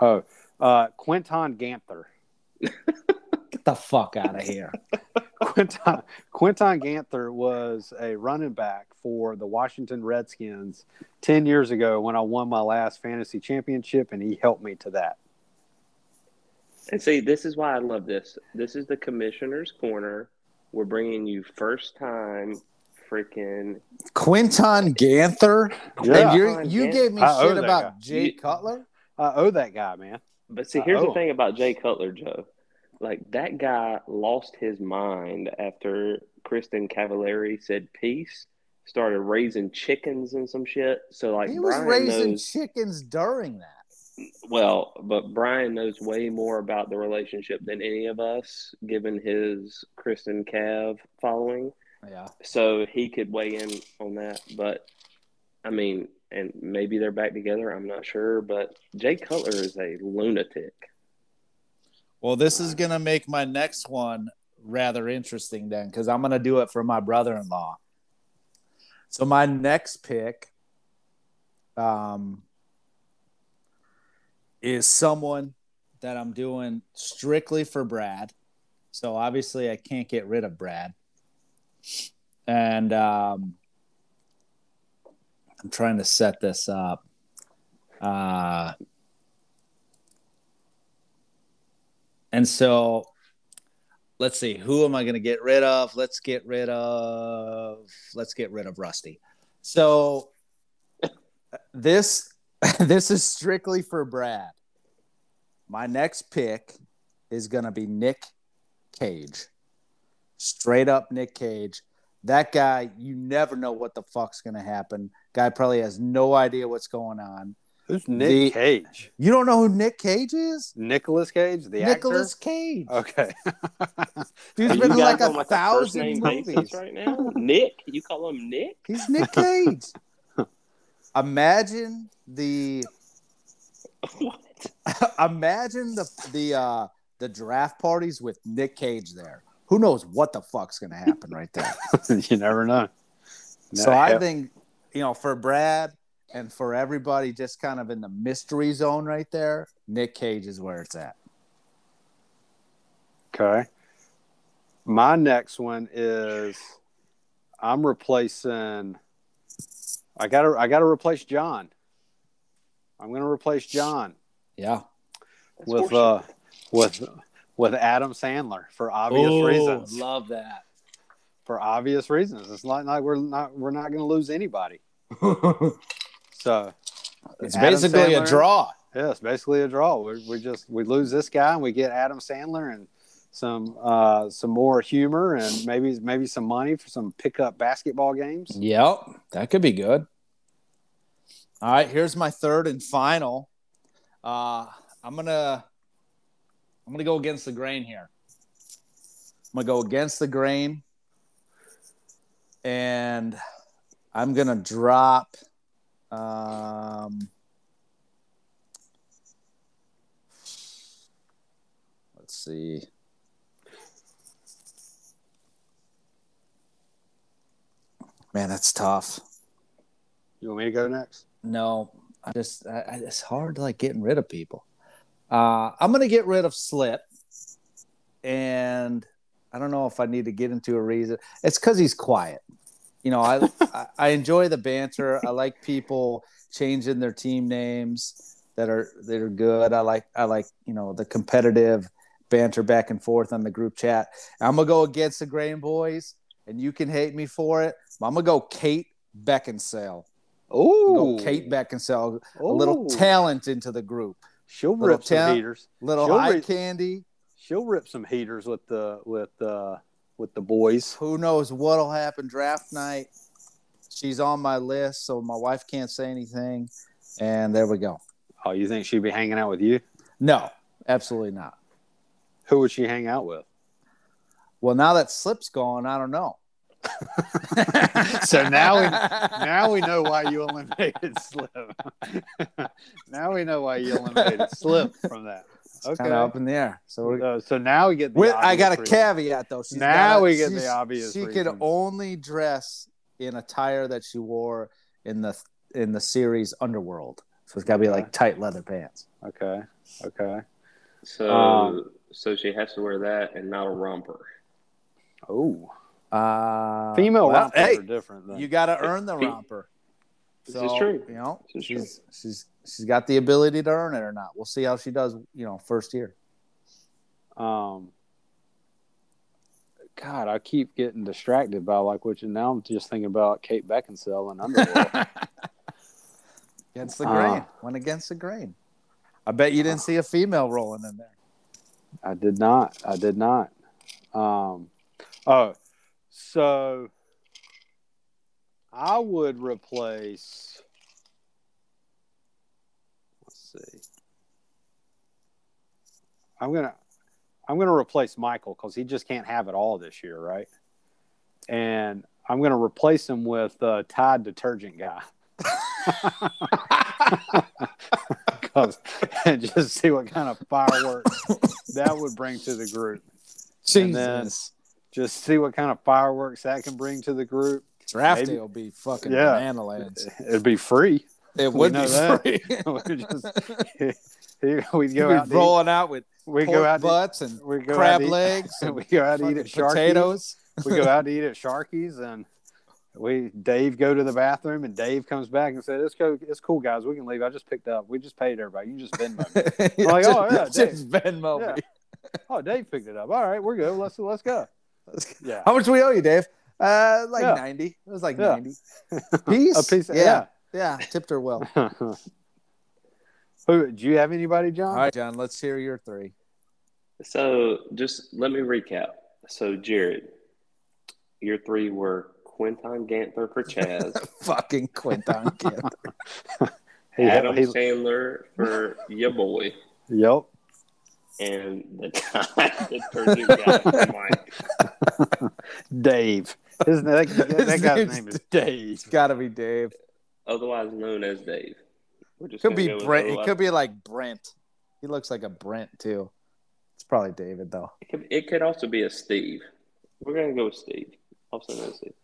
Oh, uh, Quinton Ganther. <laughs> Get the fuck out of here. <laughs> Quinton, Quinton Ganther was a running back for the Washington Redskins 10 years ago when I won my last fantasy championship, and he helped me to that. And see, this is why I love this. This is the commissioner's corner. We're bringing you first time freaking. Quinton Ganther. Yeah. And you're, you gave me I shit about guy. Jay You- Cutler. I owe that guy, man. But see, here's the him. thing about Jay Cutler, Joe. Like that guy lost his mind after Kristin Cavallari said peace. Started raising chickens and some shit. So like he was Brian raising knows. chickens during that. Well, but Brian knows way more about the relationship than any of us, given his Kristin Cav following. Yeah. So he could weigh in on that. But I mean, and maybe they're back together. I'm not sure. But Jay Cutler is a lunatic. Well, this is going to make my next one rather interesting then because I'm going to do it for my brother in law. So, my next pick um, is someone that I'm doing strictly for Brad. So, obviously, I can't get rid of Brad. And um, I'm trying to set this up. Uh, and so let's see, who am I going to get rid of? Let's get rid of, let's get rid of Rusty. So this, <laughs> this is strictly for Brad. My next pick is going to be Nick Cage. Straight up Nick Cage. That guy, you never know what the fuck's going to happen. Guy probably has no idea what's going on. Who's Nick the, Cage? You don't know who Nick Cage is? Nicolas Cage, the Nicolas actor? Cage. Okay. <laughs> Dude's been in like a thousand movies right now. Nick, you call him Nick? He's Nick Cage. <laughs> Imagine the what? <laughs> Imagine the the uh the draft parties with Nick Cage there. Who knows what the fuck's gonna happen right there? you never know. So I think you know for Brad and for everybody just kind of in the mystery zone right there, Nick Cage is where it's at. Okay. My next one is I'm replacing I gotta I gotta replace John. I'm gonna replace John. Yeah. That's with uh with with Adam Sandler for obvious oh, reasons. Love that. For obvious reasons. It's not like we're not we're not gonna lose anybody. <laughs> so it's Adam basically Sandler, a draw. Yeah, it's basically a draw. We, we just we lose this guy and we get Adam Sandler and some uh, some more humor and maybe maybe some money for some pickup basketball games. Yep, that could be good. All right, here's my third and final. Uh, I'm gonna I'm gonna go against the grain here. I'm gonna go against the grain, and I'm gonna drop. Um, let's see. Man, that's tough. You want me to go next? No, I just I, I, it's hard like getting rid of people. Uh, I'm gonna get rid of Slip, and I don't know if I need to get into a reason. It's because he's quiet. You know, I, I I enjoy the banter. I like people changing their team names that are that are good. I like I like you know the competitive banter back and forth on the group chat. I'm gonna go against the Grain Boys, and you can hate me for it. I'm gonna go Kate Beckinsale. Oh, Kate Beckinsale, Ooh. a little talent into the group. She'll little rip some heaters. Little she'll high candy. She'll rip some heaters with the with uh with the boys. Who knows what'll happen draft night? She's on my list, so my wife can't say anything. And there we go. Oh, you think she'd be hanging out with you? No, absolutely not. Who would she hang out with? Well, now that Slip's gone, I don't know. <laughs> so now we now we know why you eliminated Slip. <laughs> now we know why you eliminated Slip from that. Okay, kind of up in the air. So uh, so now we get. The I got a reason. caveat though. She's now a, we get the obvious. She could only dress in attire that she wore in the in the series Underworld. So it's got to be okay. like tight leather pants. Okay. Okay. So um, so she has to wear that and not a romper. Oh. Uh, Female well, rompers hey, are different. You got to earn the romper. This so, is true. You know, she's true. she's she's got the ability to earn it or not. We'll see how she does. You know, first year. Um. God, I keep getting distracted by like which, and now I'm just thinking about Kate Beckinsale and Underworld. <laughs> against the grain, uh, went against the grain. I bet you didn't see a female rolling in there. I did not. I did not. Um, oh, so I would replace. Let's see. I'm gonna I'm gonna replace Michael because he just can't have it all this year, right? And I'm gonna replace him with uh, Tide detergent guy. <laughs> and just see what kind of fireworks that would bring to the group. Jesus just see what kind of fireworks that can bring to the group. Draft day will be fucking yeah, banana lands. It'd be free. It would be that. free. <laughs> we just, we'd go out rolling out with we go out butts and we go crab legs. And we go out to eat at Sharky's. Potatoes. we go out to eat at <laughs> Sharky's and we Dave go to the bathroom and Dave comes back and said, "It's cool, it's cool, guys. We can leave. I just picked up. We just paid everybody. You just Venmo me." <laughs> I'm like, oh yeah, Dave. just Venmo Yeah. me. oh, Dave picked it up. All right, we're good. Let's let's go. Yeah, How much do we owe you, Dave? Uh, like Yeah. ninety. It was like Yeah. ninety. Piece. <laughs> a piece. <laughs> Yeah. Yeah. Tipped her well. <laughs> Who do you have anybody, John? All right, John. Let's hear your three. So just let me recap. So Jared, your three were Quinton Ganther for Chaz, Fucking Quinton Ganther. He- Adam he- Sandler for your boy, Yep. and the guy that guy Mike. Dave. His, that, that guy's name is Dave. It's got to be Dave. otherwise known as Dave. Could be Brent. It could be like Brent. He looks like a Brent too. It's probably David though. It could, it could also be a Steve. We're gonna go with Steve. Also known as Steve.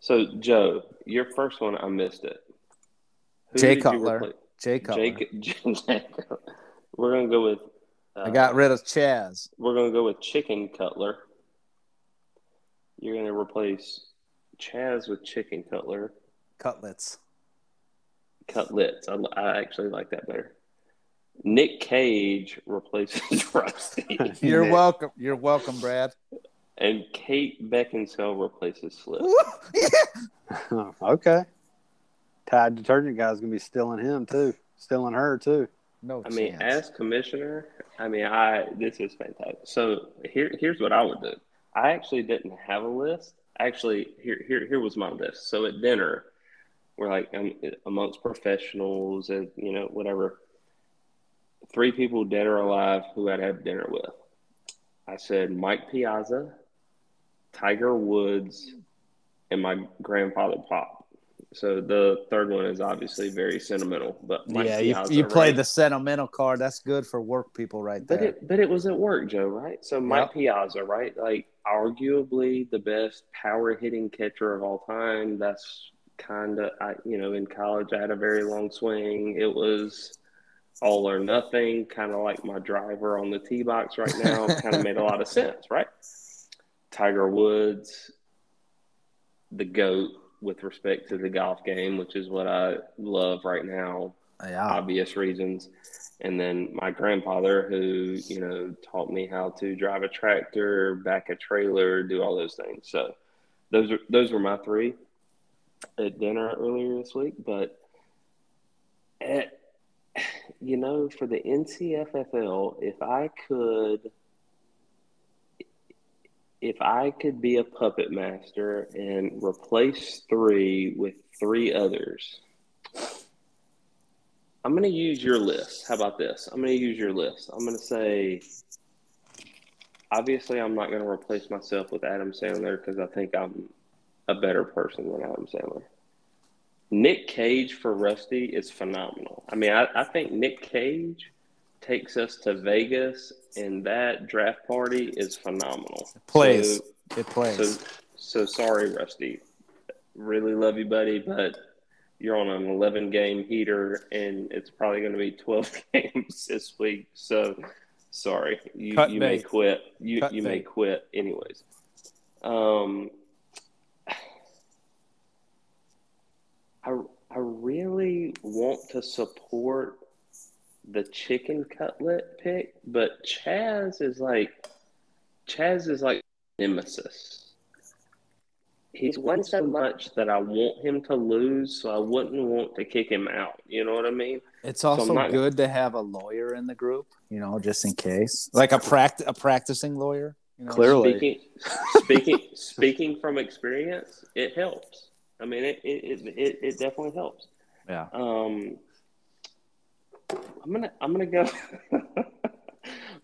So Joe, your first one, I missed it. Who Jay did you Cutler. replace? Jay Cutler. <laughs> Jake, Jake. We're gonna go with. Uh, I got rid of Chaz. We're gonna go with Chicken Cutler. You're gonna replace Chaz with Chicken Cutler. Cutlets. Cutlets. I, I actually like that better. Nick Cage replaces <laughs> Rusty, <laughs> You're Nick. welcome. You're welcome, Brad. and Kate Beckinsale replaces Slip. <laughs> okay. Tide detergent guy's gonna be stealing him too, stealing her too. no I mean, chance. as commissioner, I mean, I this is fantastic. So here, here's what I would do. I actually didn't have a list. Actually, here, here, here was my list. So at dinner, we're like um, amongst professionals and you know whatever. Three people dead or alive who I'd have dinner with. I said Mike Piazza, Tiger Woods, and my grandfather Pop. So the third one is obviously very sentimental, but Mike yeah, you, you played the sentimental card. That's good for work people right But it, but it was at work, Joe, right? So Mike Yep. Piazza, right? Like arguably the best power hitting catcher of all time. That's kind of, I you know, in college I had a very long swing. It was all or nothing, kind of like my driver on the tee box right now. kind of made a lot of <laughs> sense, right? Tiger Woods, the goat with respect to the golf game, which is what I love right now yeah. obvious reasons. And then my grandfather, who you know taught me how to drive a tractor, back a trailer, do all those things. So those are those were my three at dinner earlier this week. But at, eh, <sighs> you know, for the NCFFL, if I could. If I could be a puppet master and replace three with three others, I'm going to use your list. How about this? I'm going to use your list. I'm going to say, obviously, I'm not going to replace myself with Adam Sandler because I think I'm a better person than Adam Sandler. Nick Cage for Rusty is phenomenal. I mean, I, I think Nick Cage takes us to Vegas, and that draft party is phenomenal. It plays. So- it plays. so, so sorry, Rusty. Really love you, buddy, but you're on an 11 game heater, and it's probably going to be 12 <laughs> games this week. So, sorry, you, Cut you may quit. You Cut you may quit, anyways. Um, I I really want to support the chicken cutlet pick, but Chaz is like Chaz is like nemesis. He's won so much that I want him to lose, so I wouldn't want to kick him out. You know what I mean? it's I'm also not- good to have a lawyer in the group, you know, just in case, like a pract a practicing lawyer. You know? Clearly. Speaking speaking speaking from experience, it helps. I mean, it it, it, it, it definitely helps. Yeah. Um, I'm gonna I'm gonna go. <laughs>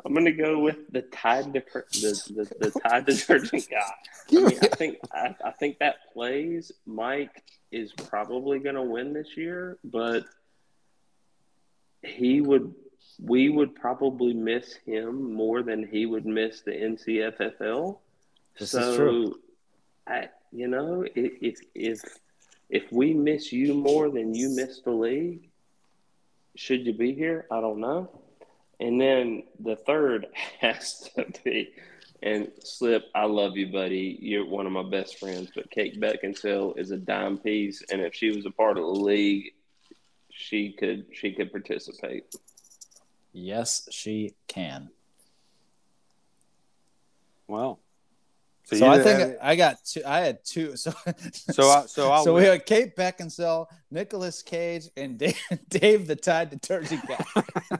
I'm gonna go with the Tide deter- the, the the Tide detergent <laughs> guy. I mean, I think I, I think that plays. Mike is probably gonna win this year, but he would. We would probably miss him more than he would miss the NCFFL. This so, is true. I, you know, if if if we miss you more than you miss the league, should you be here? I don't know. And then the third <laughs> has to be And Slip, I love you, buddy. You're one of my best friends. But Kate Beckinsale is a dime piece, and if she was a part of the league, she could she could participate. Yes, she can. Well, so, so I think I got two. I had two. <laughs> So so I, so I so we had Kate Beckinsale, Nicolas Cage, and Dave, <laughs> Dave the Tide Detergent guy.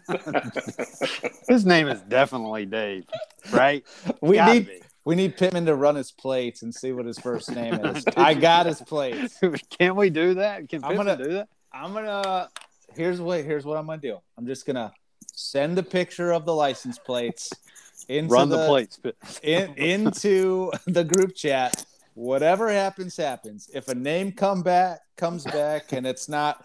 <laughs> his name is definitely Dave, right? We Gotta need be. we need Pittman to run his plates and see what his first name is. I got his plates. Can we do that? Can Pittman I'm gonna do that? I'm gonna. Here's what. Here's what I'm gonna do. I'm just gonna send the picture of the license plates into run the, the plates <laughs> in, into the group chat. Whatever happens, happens. If a name come back comes back and it's not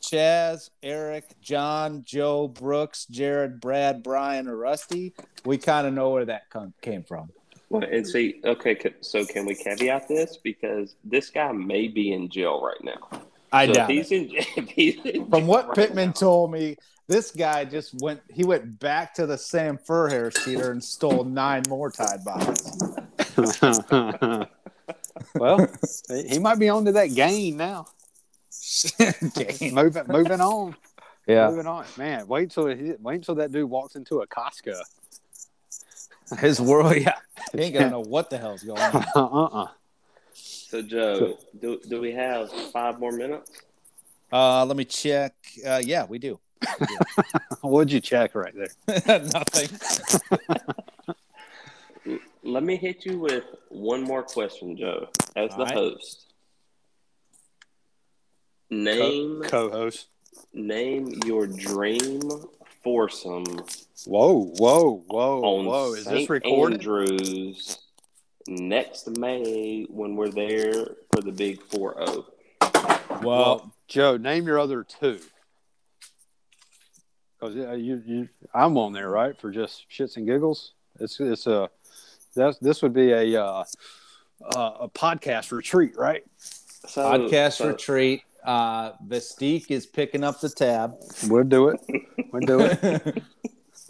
Chaz, Eric, John, Joe, Brooks, Jared, Brad, Brian, or Rusty, we kind of know where that come, came from. Well, and see, okay, so can we caveat this because this guy may be in jail right now. I so doubt he's it. In, <laughs> he's in From what right Pittman now. told me, this guy just went. He went back to the Sam Furhair cheater and stole nine more Tide bottles. <laughs> well, he might be on to that game now. <laughs> gain. Moving, moving on. Yeah, moving on. Man, wait till wait until that dude walks into a Costco. His world, yeah, he ain't gonna know what the hell's going on. uh <laughs> uh-uh. uh So, Joe, do, do we have five more minutes? Uh, let me check. Uh, yeah, we do. <laughs> What'd you check right there? <laughs> Nothing. <laughs> Let me hit you with one more question, Joe, as All the right. host. Name Co- host Name your dream foursome. Whoa, whoa, whoa, whoa! Is St. this recorded? Andrews next May when we're there for the big four zero. Well, well, Joe, name your other two. Because you, you, I'm on there, right, for just shits and giggles. It's it's a that's this would be a uh, uh, a podcast retreat, right? So, podcast so. retreat. Uh, Vestique is picking up the tab. We'll do it. We'll do it.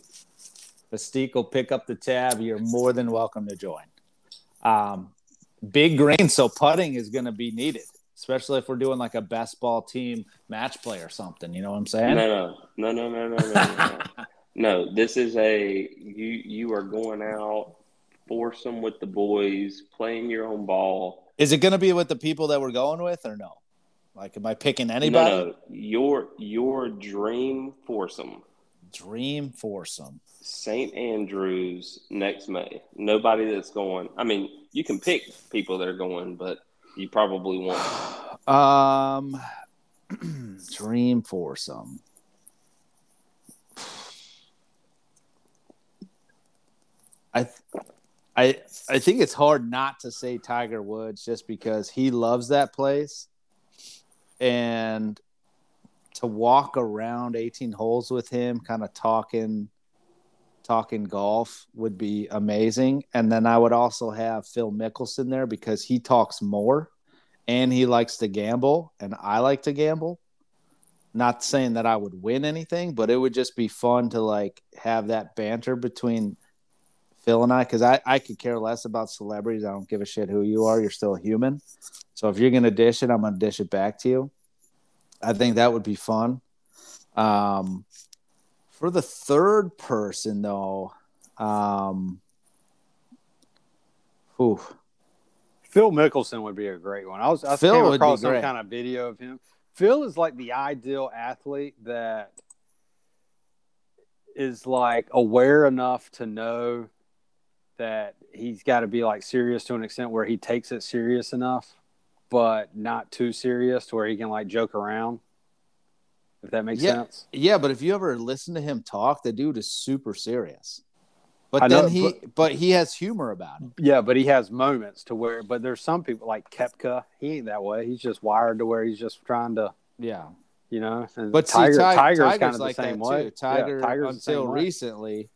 <laughs> Vestique will pick up the tab. You're more than welcome to join. Um, big grain, so putting is going to be needed especially if we're doing like a best ball team match play or something. You know what I'm saying? No, no, no, no, no, no, no. no. <laughs> this is a you. You are going out foursome with the boys, playing your own ball. Is it going to be with the people that we're going with, or no? Like, am I picking anybody? No, no. Your your dream foursome. Dream foursome. St. Andrews next May. Nobody that's going. I mean, you can pick people that are going, but you probably won't. <sighs> Um, <clears throat> dream foursome. I, I, I think it's hard not to say Tiger Woods just because he loves that place, and to walk around 18 holes with him, kind of talking talking golf would be amazing. And then I would also have Phil Mickelson there because he talks more and he likes to gamble and I like to gamble. Not saying that I would win anything, but it would just be fun to like have that banter between Phil and I because I, I could care less about celebrities. I don't give a shit who you are. You're still a human. So if you're gonna dish it, I'm gonna dish it back to you. I think that would be fun. Um, for the third person, though, um, Phil Mickelson would be a great one. I was I Phil came across some kind of video of him. Phil is like the ideal athlete that is like aware enough to know that he's got to be like serious to an extent where he takes it serious enough, but not too serious to where he can like joke around if that makes yeah, sense. Yeah, but if you ever listen to him talk, the dude is super serious. But I then know, he, but, but, he has humor about it. Yeah, but he has moments to where. But there's some people like Koepka. He ain't that way. He's just wired to where he's just trying to. Yeah. You know. And but Tiger, see, Tiger's, Tiger's kind of like the same way. Too. Tiger, yeah, Tiger's until recently,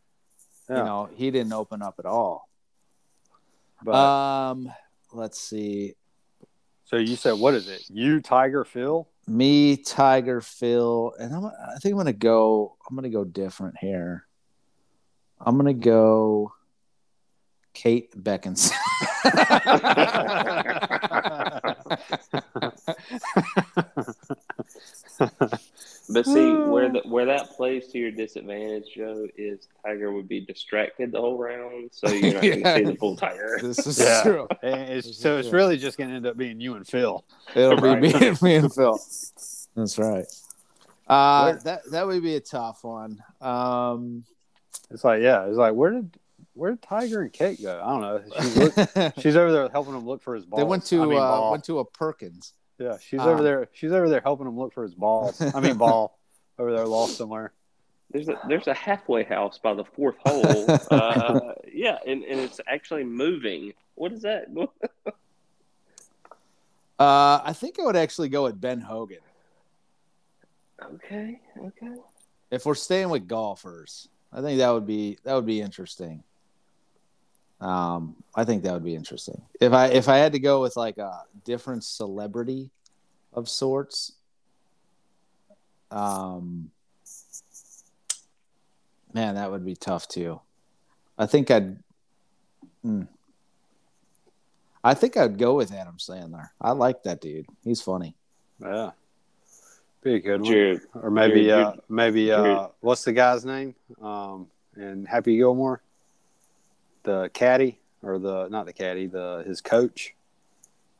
yeah. you know, he didn't open up at all. But um, let's see. So you said what is it? You, Tiger, Phil? Me, Tiger, Phil, and I'm, I think I'm gonna go. I'm gonna go different here. I'm gonna go Kate Beckinsale. <laughs> <laughs> <laughs> But see, where the, where that plays to your disadvantage, Joe, is Tiger would be distracted the whole round, so you're not going to see the <laughs> full Tiger. <laughs> this is Yeah. true. And it's, This so is it's true. really just going to end up being you and Phil. It'll Right. be me, me and Phil. That's right. Uh, that that would be a tough one. Um, It's like, yeah, it's like, where did where did Tiger and Kate go? I don't know. She's, look, <laughs> she's over there helping him look for his balls. they went to I mean, uh, went to a Perkins. Yeah, she's um, over there. She's over there helping him look for his ball. I mean, <laughs> ball over there lost somewhere. There's a there's a halfway house by the fourth hole. <laughs> Uh, yeah, and, and it's actually moving. What is that? <laughs> Uh, I think I would actually go with Ben Hogan Okay, okay. if we're staying with golfers. I think that would be that would be interesting. Um, I think that would be interesting. If I if I had to go with like a different celebrity of sorts, um, man, that would be tough too. I think I'd. hmm. I think I'd go with Adam Sandler. I like that dude. He's funny. Yeah, be a good one. Jared, Or maybe, Jared, uh, maybe, uh, Jared. what's the guy's name? Um, and Happy Gilmore, the caddy or the not the caddy, the his coach,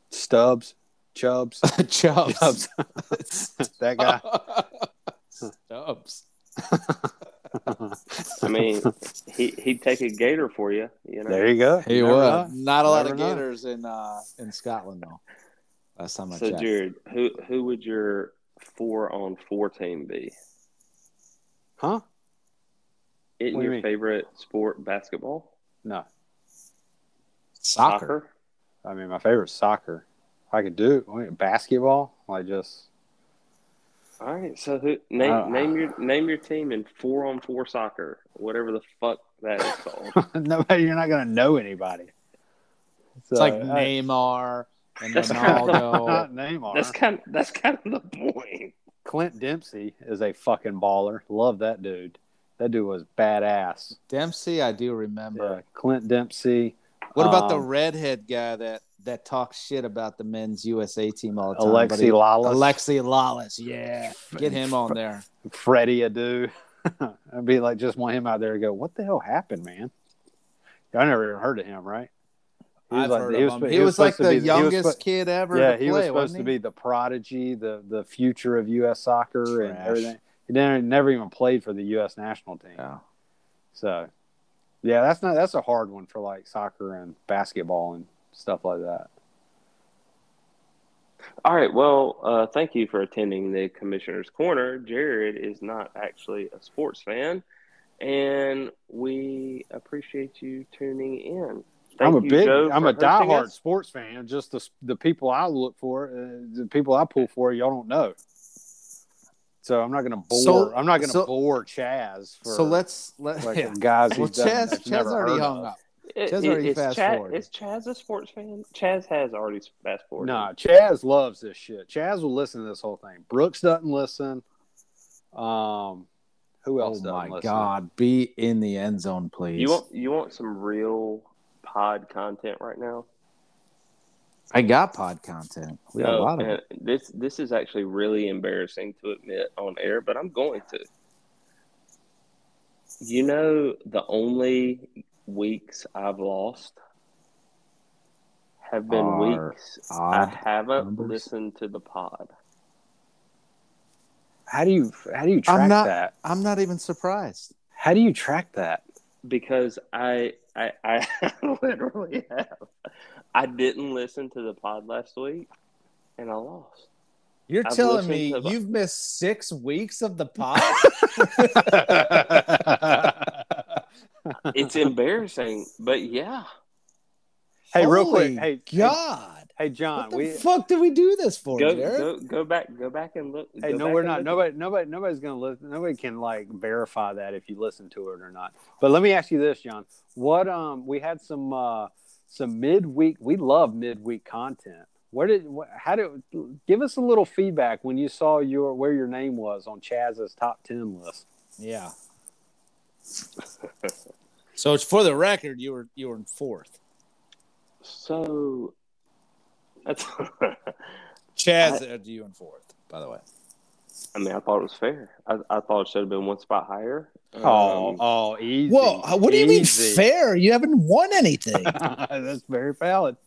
Stubbs, Chubbs, <laughs> Chubbs. Chubbs, <laughs> that guy. Stubbs. I mean, he he'd take a gator for you. You know. There you go. He You would. know. Not a lot Never of know. gators in uh in Scotland though. Last time I So, checked. Jared, who who would your four on four team be? Huh? Isn't you your mean? favorite sport basketball? No. Soccer. I mean, my favorite is soccer. If I could do it. Basketball, like just All right. So who name Uh, name your name your team in four on four soccer, whatever the fuck that is called. <laughs> nobody. You're not gonna know anybody. It's like I- Neymar and That's kind Ronaldo. <laughs> not <laughs> Neymar. that's kind of that's kind of the point. Clint Dempsey is a fucking baller. Love that dude. That dude was badass. Dempsey, I do remember. Yeah, Clint Dempsey. What about the Um, redhead guy that that talks shit about the men's USA team all the time? Alexi Lalas? Alexi Lalas, yeah. Get him on there. Freddie Adu. <laughs> I'd be like, just want him out there to go, what the hell happened, man? I never even heard of him, right? He was I've like- heard he of was him. He, he was was, like the be- he was youngest kid ever yeah, he was supposed to be the prodigy, the the future of U.S. soccer and everything. He never, never even played for the U.S. national team. Yeah. So, yeah, that's not that's a hard one for like soccer and basketball and stuff like that. All right. Well, uh, thank you for attending the Commissioner's Corner. Jared is not actually a sports fan, and we appreciate you tuning in. Thank I'm a big, Joe, I'm a diehard us. sports fan. Just the the people I look for, uh, the people I pull for, y'all don't know. So I'm not going to bore. So- I'm not going to so- bore Chaz. For, So let's let like yeah. <laughs> guys. Well, he's done- Chaz, that's Chaz already hung of. up. It- Chaz it- already is fast Chaz, forwarded. Is Chaz a sports fan? Chaz has already fast forward. No, Chaz loves this shit. Chaz will listen to this whole thing. Brooks doesn't listen. Um, who Oh else doesn't my listen? God! Be in the end zone, please. You want you want some real pod content right now? I got pod content. We got a oh, lot of and it. This this is actually really embarrassing to admit on air, but I'm going to. You know, the only weeks I've lost have been Are weeks I haven't numbers? listened to the pod. How do you how do you track not- that? I'm not even surprised. How do you track that? because I I I <laughs> literally have. I didn't listen to the pod last week, and I lost. You're I've telling me to the- you've missed six weeks of the pod? <laughs> <laughs> It's embarrassing, but yeah. hey, real quick. Hey, hey, God. hey, John. What the We fuck did we do this for, Go Jared? go go back go back and look. Hey, no, we're not. Nobody, nobody, nobody's gonna listen. Nobody can like verify that if you listen to it or not. But let me ask you this, John. What um, we had some uh, some midweek. We love midweek content. Where did? How did? Give us a little feedback when you saw your where your name was on Chaz's top ten list. Yeah. <laughs> So it's for the record, you were you were in fourth. So that's <laughs> Chaz I, had you in fourth, by the way. I mean, I thought it was fair. I, I thought it should have been one spot higher. Oh, um, oh, easy. Well, what do you easy. mean fair? You haven't won anything. <laughs> That's very valid.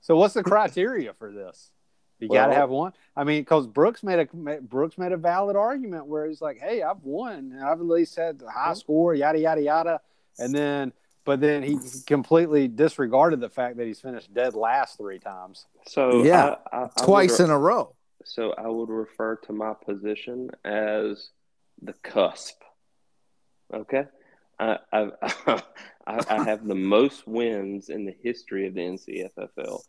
So, what's the criteria for this? You well, got to have one. I mean, because Brooks made a Brooks made a valid argument where he's like, "Hey, I've won. and I've at least had the high score, yada yada yada." And then, but then he completely disregarded the fact that he's finished dead last three times. So yeah, I, I, twice in a row. So I would refer to my position as the cusp. Okay, I I, <laughs> I have the most wins in the history of the NCFFL.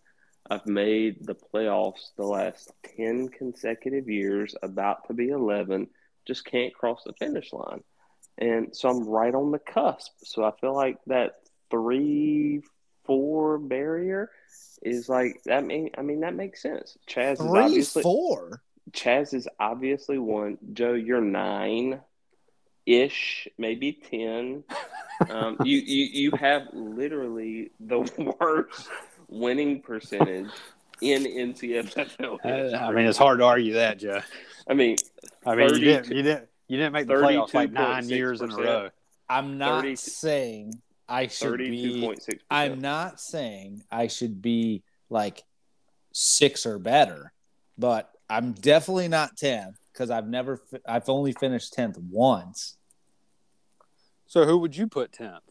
I've made the playoffs the last 10 consecutive years, about to be 11, just can't cross the finish line. And so I'm right on the cusp. So I feel like that three, four barrier is like that. Mean, I mean, that makes sense. Chaz three, is obviously four. Chaz is obviously one. Joe, you're nine ish, maybe 10. Um, <laughs> you, you, you have literally the <laughs> worst winning percentage in NCFL. I mean, it's hard to argue that, Joe. I mean, I mean, you didn't, you didn't, you didn't make the playoffs like nine years in a row. I'm not 30, saying I should be. I'm not saying I should be like six or better, but I'm definitely not ten because I've never. I've only finished tenth once. So who would you put tenth?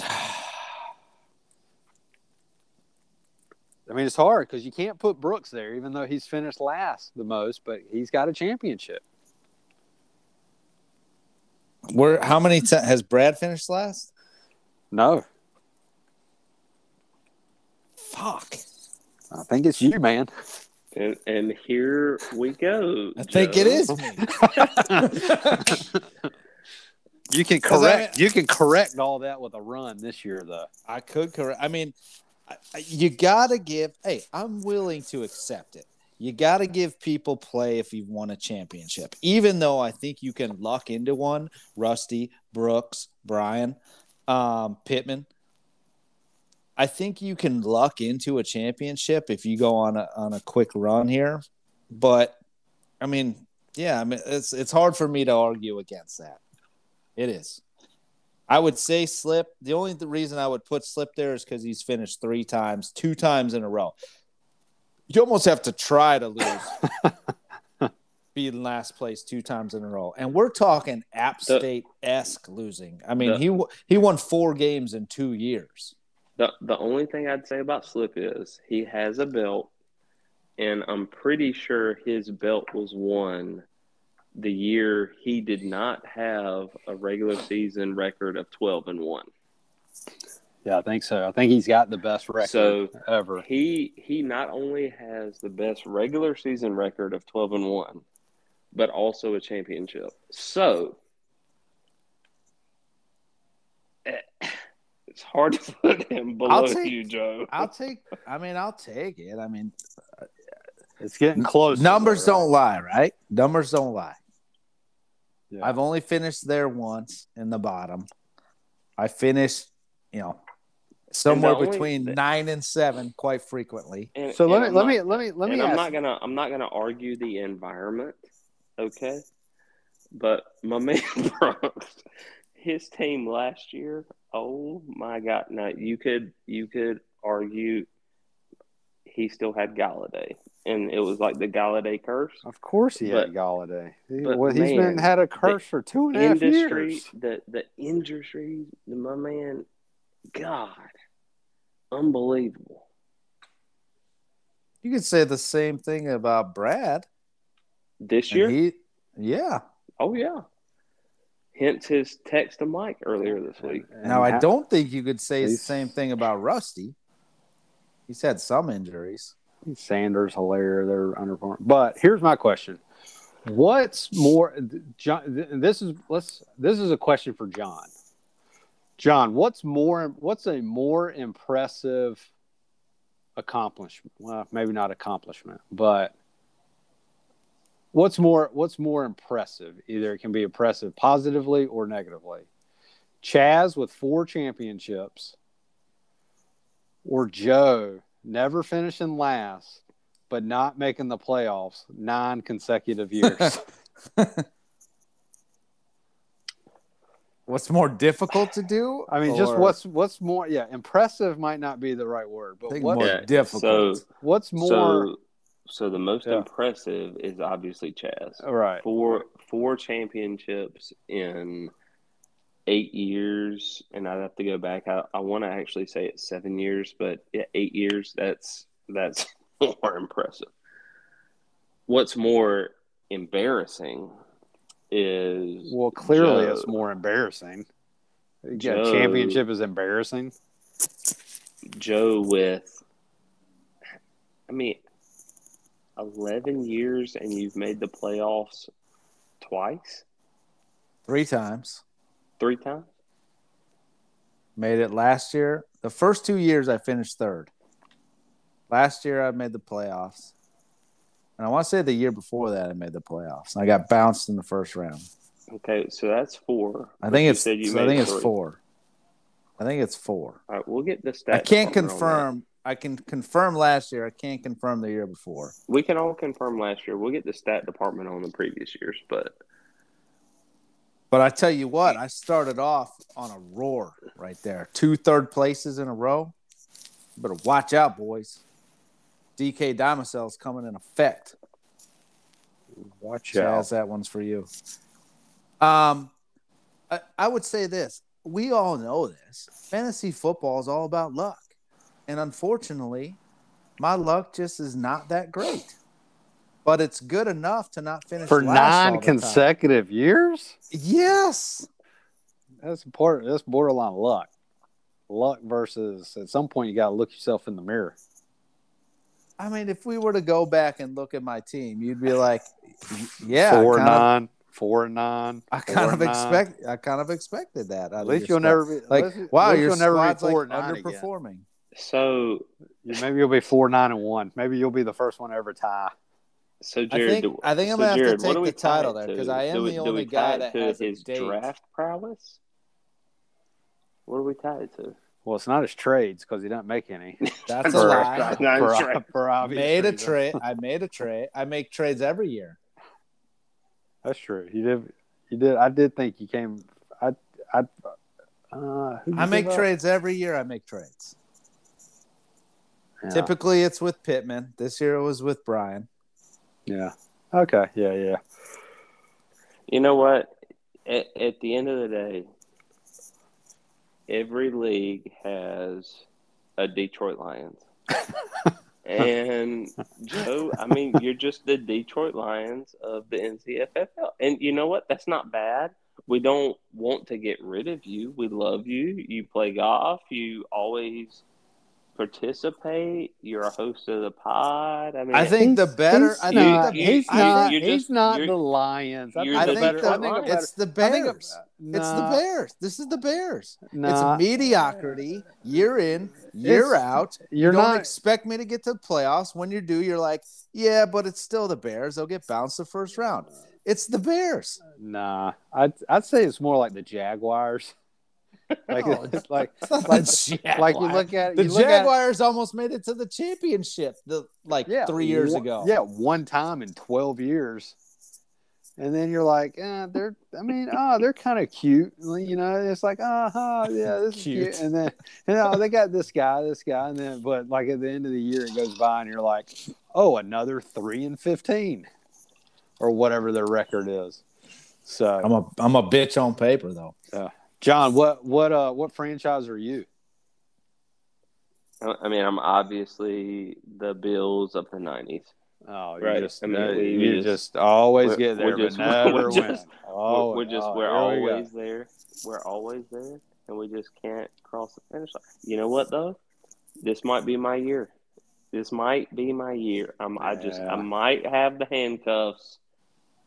<sighs> I mean, it's hard because you can't put Brooks there, even though he's finished last the most, but he's got a championship. Where? How many t- has Brad finished last? No. Fuck. I think it's you, man. And, and here we go. I Joe. think it is <laughs> you can correct. I mean, you can correct all that with a run this year, though. I could correct. I mean, you got to give. Hey, I'm willing to accept it. You got to give people play if you've won a championship, even though I think you can luck into one. Rusty, Brooks, Brian, um, Pittman. I think you can luck into a championship if you go on a on a quick run here. But I mean, yeah, I mean it's it's hard for me to argue against that. It is. I would say Slip. The only reason I would put Slip there is because he's finished three times, two times in a row. You almost have to try to lose, <laughs> be in last place two times in a row, and we're talking App State esque losing. I mean, the, he he won four games in two years. The the only thing I'd say about Slip is he has a belt, and I'm pretty sure his belt was won the year he did not have a regular season record of 12 and 1. Yeah, I think so. I think he's got the best record so ever. He he not only has the best regular season record of 12 and 1, but also a championship. So eh, it's hard to put him below take, you, Joe. I'll take I mean, I'll take it. I mean, it's getting close. Numbers don't lie, right? Numbers don't lie. Yeah. I've only finished there once in the bottom. I finished, you know, somewhere between nine and seven quite frequently. And, so let me, let, me, let me let me I'm not gonna I'm not gonna argue the environment, okay? But my <laughs> man Brooks, his team last year, oh my god! Now you could you could argue he still had Golladay, and it was like the Golladay curse. Of course, he but, had Golladay. He, well, he's man, been had a curse for two and a half industry, years. The the industry, my man, God, unbelievable. You could say the same thing about Brad this year. He, yeah. Oh yeah. Hence his text to Mike earlier this week. Now I don't think you could say the same thing about Rusty. He's had some injuries. Sanders, Helaire, they're underperforming. But here's my question: What's more, John? This is let's. This is a question for John. John, what's more? What's a more impressive accomplishment? Well, maybe not accomplishment, but what's more what's more impressive? Either it can be impressive positively or negatively. Chaz with four championships, or Joe never finishing last but not making the playoffs nine consecutive years. <laughs> what's more difficult to do? I mean, just what's what's more? Yeah, impressive might not be the right word, but what's more yeah, difficult? So, what's more? So, so the most yeah. impressive is obviously Chaz. Right. Four four championships in eight years, and I'd have to go back. I, I want to actually say it's seven years, but yeah, eight years. That's that's <laughs> more impressive. What's more embarrassing is well, clearly Joe, it's more embarrassing. Yeah, Joe, championship is embarrassing. Joe with, I mean, eleven years and you've made the playoffs twice, three times, three times. Made it last year. The first two years I finished third. Last year I made the playoffs. And I want to say the year before that I made the playoffs. I got bounced in the first round. Okay, so that's four. I think it's. So I think it's four. I think it's four. All right, we'll get the stats. I can't confirm. I can confirm last year. I can't confirm the year before. We can all confirm last year. We'll get the stat department on the previous years, but. But I tell you what, I started off on a roar right there. Two third places in a row. Better watch out, boys. DK Diamocell's coming in effect. Watch Chaz, out. that one's for you. Um, I, I would say this. We all know this. Fantasy football is all about luck. And unfortunately, my luck just is not that great. But it's good enough to not finish for nine consecutive time. years. Yes, that's important. That's borderline luck. Luck versus at some point you got to look yourself in the mirror. I mean, if we were to go back and look at my team, you'd be like, "Yeah, four nine, of, four nine." I kind of nine. expect. I kind of expected that. At least you'll squad. never be like, least, wow, your squad's like underperforming. Again. So maybe you'll be four nine and one. Maybe you'll be the first one to ever tie. So Jared, I think, I think I'm gonna Jared, have to take the title there because I am we, the only guy that has his draft prowess. What are we tied to? Well, it's not his trades because he doesn't make any. <laughs> That's <laughs> a lie. for, for obvious made a trade. I made a trade. I make trades every year. That's true. He did. He did. I did think he came. I. I. Uh, I make trades every year. I make trades. Yeah. Typically, it's with Pittman. This year, it was with Brian. Yeah. Okay. Yeah. Yeah. You know what? At, at the end of the day, every league has a Detroit Lions. <laughs> and Joe, I mean, you're just the Detroit Lions of the NCFFL. And you know what? That's not bad. We don't want to get rid of you. We love you. You play golf. You always participate. You're a host of the pod. I mean, I think the better. I think the, he's not. Just, he's not the Lions. I, think, better, the, I think it's the Bears. Nah, it's the Bears. This is the Bears. Nah, it's mediocrity year in, year out. You're you don't not, expect me to get to the playoffs. When you do, you're like, yeah, but it's still the Bears. They'll get bounced the first round. It's the Bears. Nah, I'd I'd say it's more like the Jaguars. Like no, it's like like, like you look at the Jaguars at, almost made it to the championship the like yeah, three years one, ago. Yeah, one time in twelve years. And then you're like, eh, they're. I mean, oh, they're kind of cute. You know, it's like, uh huh, yeah, this cute. is cute. And then, you know, they got this guy, this guy, and then, but like at the end of the year, it goes by, and you're like, oh, another three and fifteen, or whatever their record is. So I'm a I'm a bitch on paper though. Yeah. John, what what uh what franchise are you? I mean, I'm obviously the Bills of the '90s. Oh, right. Just, I mean, uh, we, you just, just, always get there, just, but never we're Just, oh, we're just oh, we're always we there. We're always there, and we just can't cross the finish line. You know what though? This might be my year. This might be my year. I'm, yeah. I just I might have the handcuffs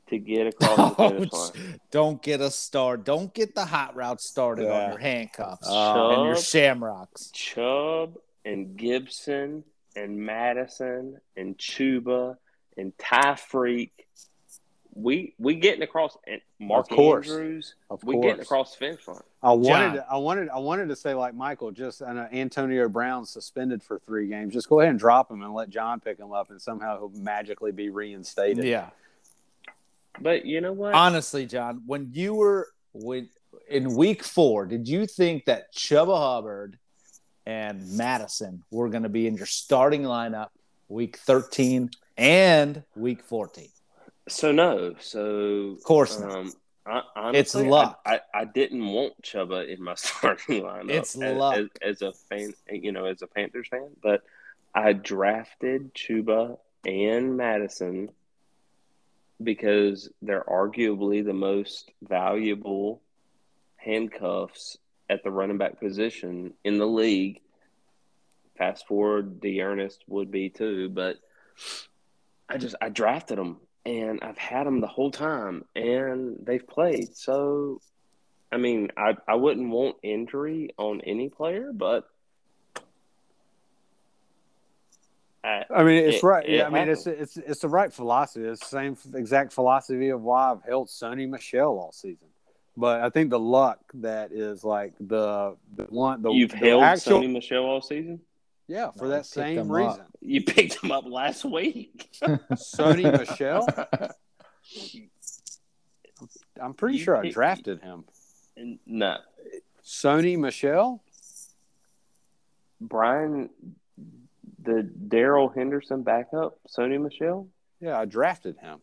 to get across the finish line. Don't get a start. Don't get the hot route started yeah. on your handcuffs uh, and your shamrocks. Chubb and Gibson and Mattison and Chuba and Tyreek we we getting across Mark of course. Andrews. Of we getting across the finish line. I wanted, John. to, I wanted, I wanted to say like Michael, just uh, Antonio Brown suspended for three games. Just go ahead and drop him and let John pick him up, and somehow he'll magically be reinstated. Yeah. But you know what? Honestly, John, when you were when in week four, did you think that Chuba Hubbard and Mattison were going to be in your starting lineup week 13 and week 14? so no. So Of course not. Um, I, honestly, It's luck. I, I, I didn't want Chuba in my <laughs> starting lineup. It's as, luck. as, as a fan, you know, as a Panthers fan. But I drafted Chuba and Mattison because they're arguably the most valuable handcuffs at the running back position in the league. Fast forward, Dearness would be too, but I just I drafted them and I've had them the whole time and they've played. So, I mean, I I wouldn't want injury on any player, but I, I mean, it's It- right. it Yeah, I mean, it's it's it's the right philosophy. It's the same exact philosophy of why I've held Sony Michel all season. But I think the luck that is like the the one the you've the held actual Sony Michel all season. yeah for No, that same them up. reason. You picked him up last week. <laughs> Sony Michel, <laughs> I'm pretty You sure I drafted him. No, Sony Michel, Brian, the Darrell Henderson backup, Sony Michel, yeah, I drafted him.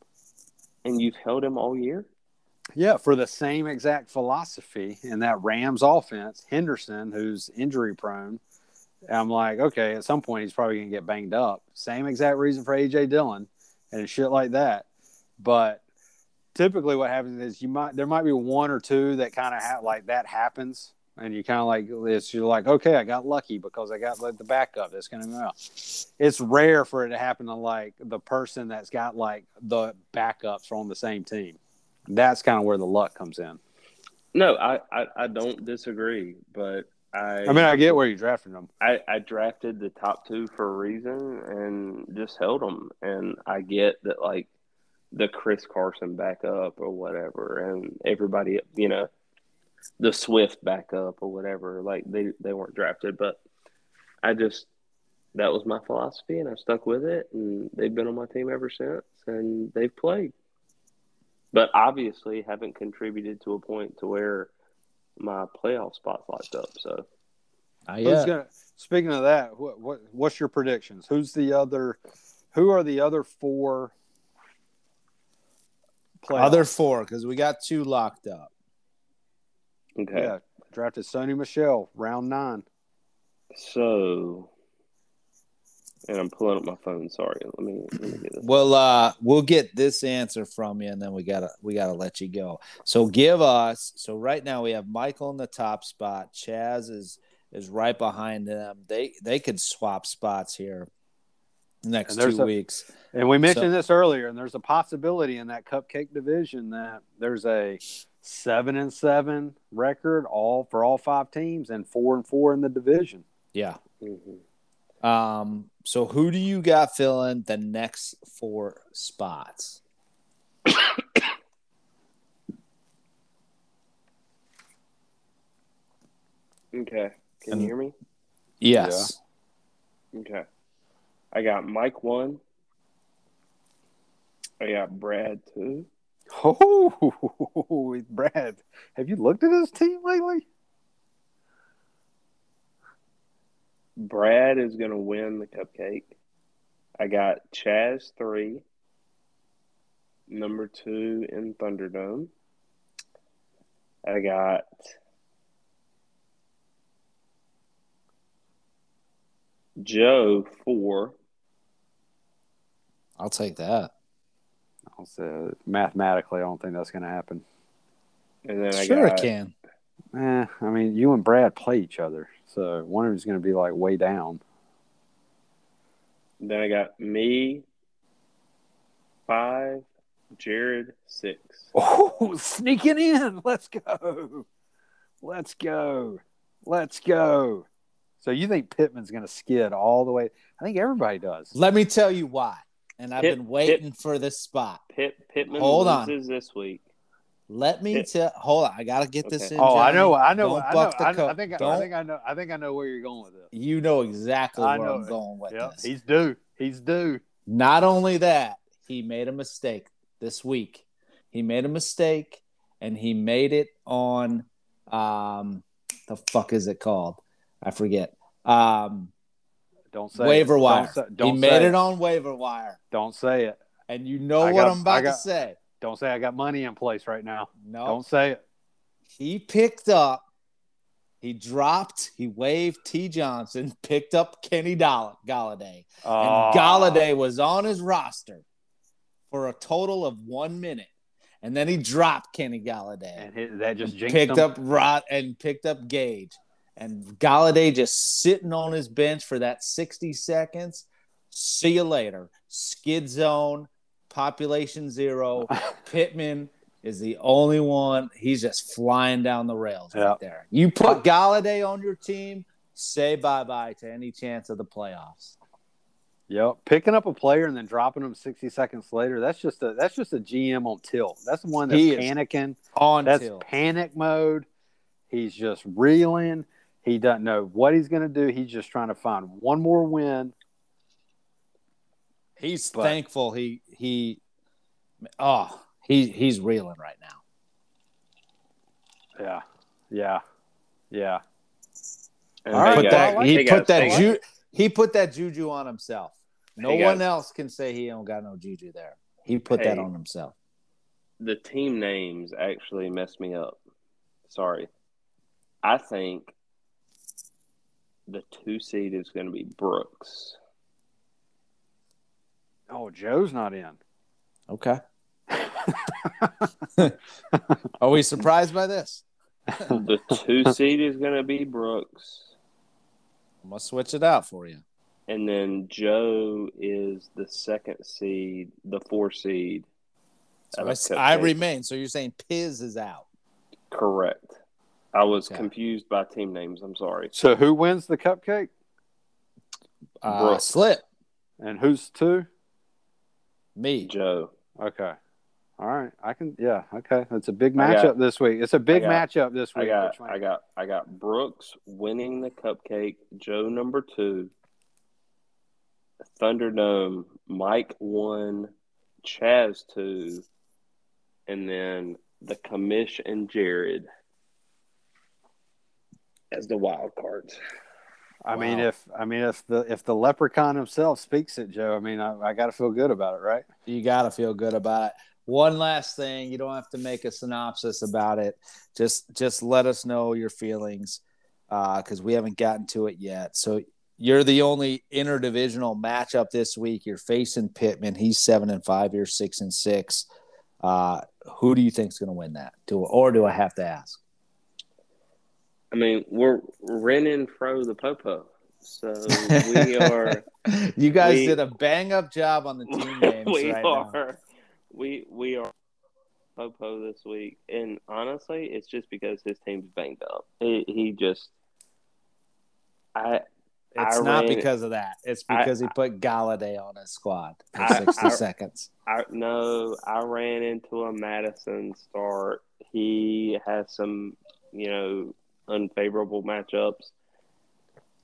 and you've held him all year. Yeah, for the same exact philosophy in that Rams offense, Henderson, who's injury prone. I'm like, okay, at some point he's probably gonna get banged up. Same exact reason for AJ Dillon and shit like that. But typically, what happens is you might there might be one or two that kind of ha- like that happens, and you kind of like it's you're like, okay, I got lucky because I got like the backup that's gonna go out. It's rare for it to happen to like the person that's got like the backups on the same team. That's kind of where the luck comes in. No, I, I, I don't disagree, but I I mean, I get where you drafted them. I, I drafted the top two for a reason and just held them. And I get that, like, the Chris Carson backup or whatever, and everybody, you know, the Swift backup or whatever, like, they, they weren't drafted. But I just, that was my philosophy, and I stuck with it. And they've been on my team ever since, and they've played. But obviously, haven't contributed to a point to where my playoff spot's locked up. So, Uh, Who's yeah. gonna? Speaking of that, what, what what's your predictions? Who's the other? Who are the other four? Playoffs? Other four, because we got two locked up. Okay. yeah, drafted Sony Michel round nine. So, and I'm pulling up my phone. Sorry, let me let me get this. Well, uh, we'll get this answer from you, and then we gotta we gotta let you go. So give us. So right now we have Michael in the top spot. Chaz is is right behind them. They they could swap spots here next two a- weeks. And we mentioned this earlier, and there's a possibility in that cupcake division that there's a seven and seven record all for all five teams, and four and four in the division. Yeah. Mhm. Um. So who do you got filling the next four spots? Okay, can And- you hear me? Yes. Okay, I got Mike one. I got Brad two. Oh, <laughs> Brad, have you looked at his team lately? Brad is gonna win the cupcake. I got Chaz three. Number two in Thunderdome. I got Joe four. I'll take that. I'll say mathematically, I don't think that's going to happen. And then I Sure, got it can. Eh, I mean, you and Brad play each other, so one of them's going to be like way down. then I got me five, Jared six. Oh, sneaking in. Let's go. Let's go. Let's go. So you think Pittman's going to skid all the way? I think everybody does. Let me tell you why. And I've Pip- been waiting for this spot. Pitt Pittman Hold on. loses this week, Let me It- tell. Hold on, I gotta get this Okay. in. Oh, I know, I know, Don't I know. buck the I, co- I think, I Don't- think I know. I think I know where you're going with this. You know exactly I where know I'm it. going with Yep, this. he's due. He's due. Not only that, he made a mistake this week. He made a mistake, and he made it on um, the fuck is it called? I forget. Um, Don't say waiver it. wire. Don't say, don't he made it on waiver wire, Don't say it. and you know I what got- I'm about got- to say. Don't say I got money in place right now. No, Don't say it. he picked up, he dropped, he waved T. Johnson, <laughs> picked up Kenny Doll- Golladay, Oh, and Golladay was on his roster for a total of one minute, and then he dropped Kenny Golladay, and that just picked him. up Rod and picked up Gage, and Golladay just sitting on his bench for that sixty seconds. See you later. Skid zone, population zero. <laughs> Pittman is the only one. He's just flying down the rails Yeah. right there. You put Golladay on your team, say bye bye to any chance of the playoffs. Yep, picking up a player and then dropping him sixty seconds later. That's just a that's just a GM on tilt. That's the one that's panicking. On That's till. panic mode. He's just reeling. He doesn't know what he's going to do. He's just trying to find one more win. He's But- thankful he he oh he he's reeling right now. Yeah, yeah, yeah. And All hey, right, guys, that, like- he hey, put that ju- he put that juju on himself. No Hey, one else can say he don't got no juju there. He put that on himself. the team names actually messed me up. Sorry. I think the two seed is going to be Brooks. Oh, Joe's not in. Okay. <laughs> Are we surprised by this? The two seed is going to be Brooks. I'm gonna switch it out for you. And then Joe is the second seed, the four seed. So of I, a s- I cupcake. remain. So you're saying Piz is out. Correct. I was Okay. confused by team names. I'm sorry. So who wins the cupcake Uh, Brooks. slip and who's two? me. Joe. Okay. All right. I can. Yeah. Okay. It's a big I got- matchup this week. It's a big got- matchup this week. I week. got I got I got Brooks winning the cupcake, Joe number two, Thunderdome, Mike one, Chaz two, and then the commish and Jared as the wild cards. I mean, if I mean if the if the leprechaun himself speaks it, Joe. I mean, I, I got to feel good about it, right? You got to feel good about it. One last thing, you don't have to make a synopsis about it. Just just let us know your feelings because we haven't gotten to it yet. So you're the only interdivisional matchup this week. You're facing Pittman. He's seven and five. You're six and six. Uh, who do you think's going to win that? Do or do I have to ask? I mean, we're renting fro the popo, so we <laughs> are. you guys we- did a bang up job on the <laughs> team names we right now. are we we are Popo this week, and honestly, it's just because his team's banged up. He, he just, I It's I not ran- because of that. It's I- because he put Golladay on his squad for I- 60 I- seconds. I no, I ran into a Mattison start. He has some, you know, unfavorable matchups.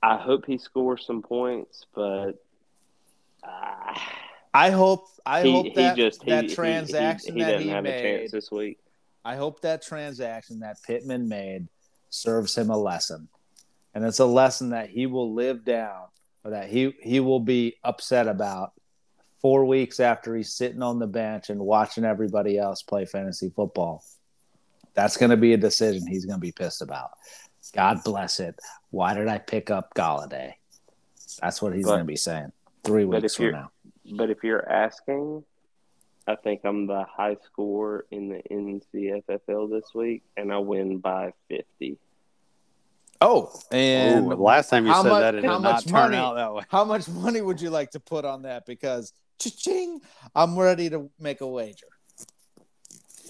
I hope he scores some points, but uh, I hope I he, hope he that he, that he- he- transaction he, that he have a made. chance this week. I hope that transaction that Pittman made serves him a lesson, and it's a lesson that he will live down, or that he he will be upset about four weeks after he's sitting on the bench and watching everybody else play fantasy football. That's going to be a decision he's going to be pissed about. God bless it. Why did I pick up Golladay? That's what he's going to be saying three weeks from now. But if you're asking, I think I'm the high score in the NCFFL this week, and I win by 50. Oh, and Ooh, last time you how said much- that, it did not much turn money? out that way. How much money would you like to put on that? Because cha-ching, I'm ready to make a wager.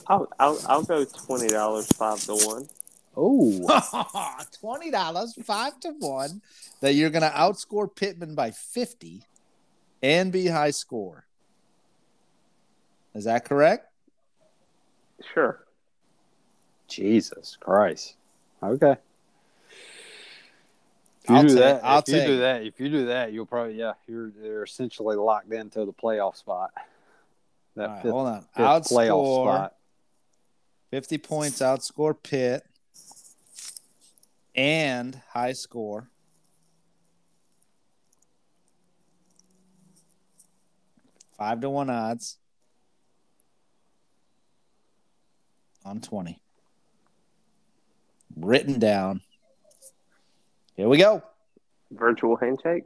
I'll I'll, I'll go twenty dollars five to one. Oh, <laughs> Twenty dollars, five to one, that you're going to outscore Pittman by fifty and be high score. Is that correct? Sure. Jesus Christ. Okay. If you I'll do take- that, I'll if you do that, if you do that, you'll probably yeah, you're you're essentially locked into the playoff spot. That All right, fifth, hold on. fifth playoff spot. 50 points, outscore Pitt, and high score. Five to one odds on 20. Written down. Here we go. Virtual handshake.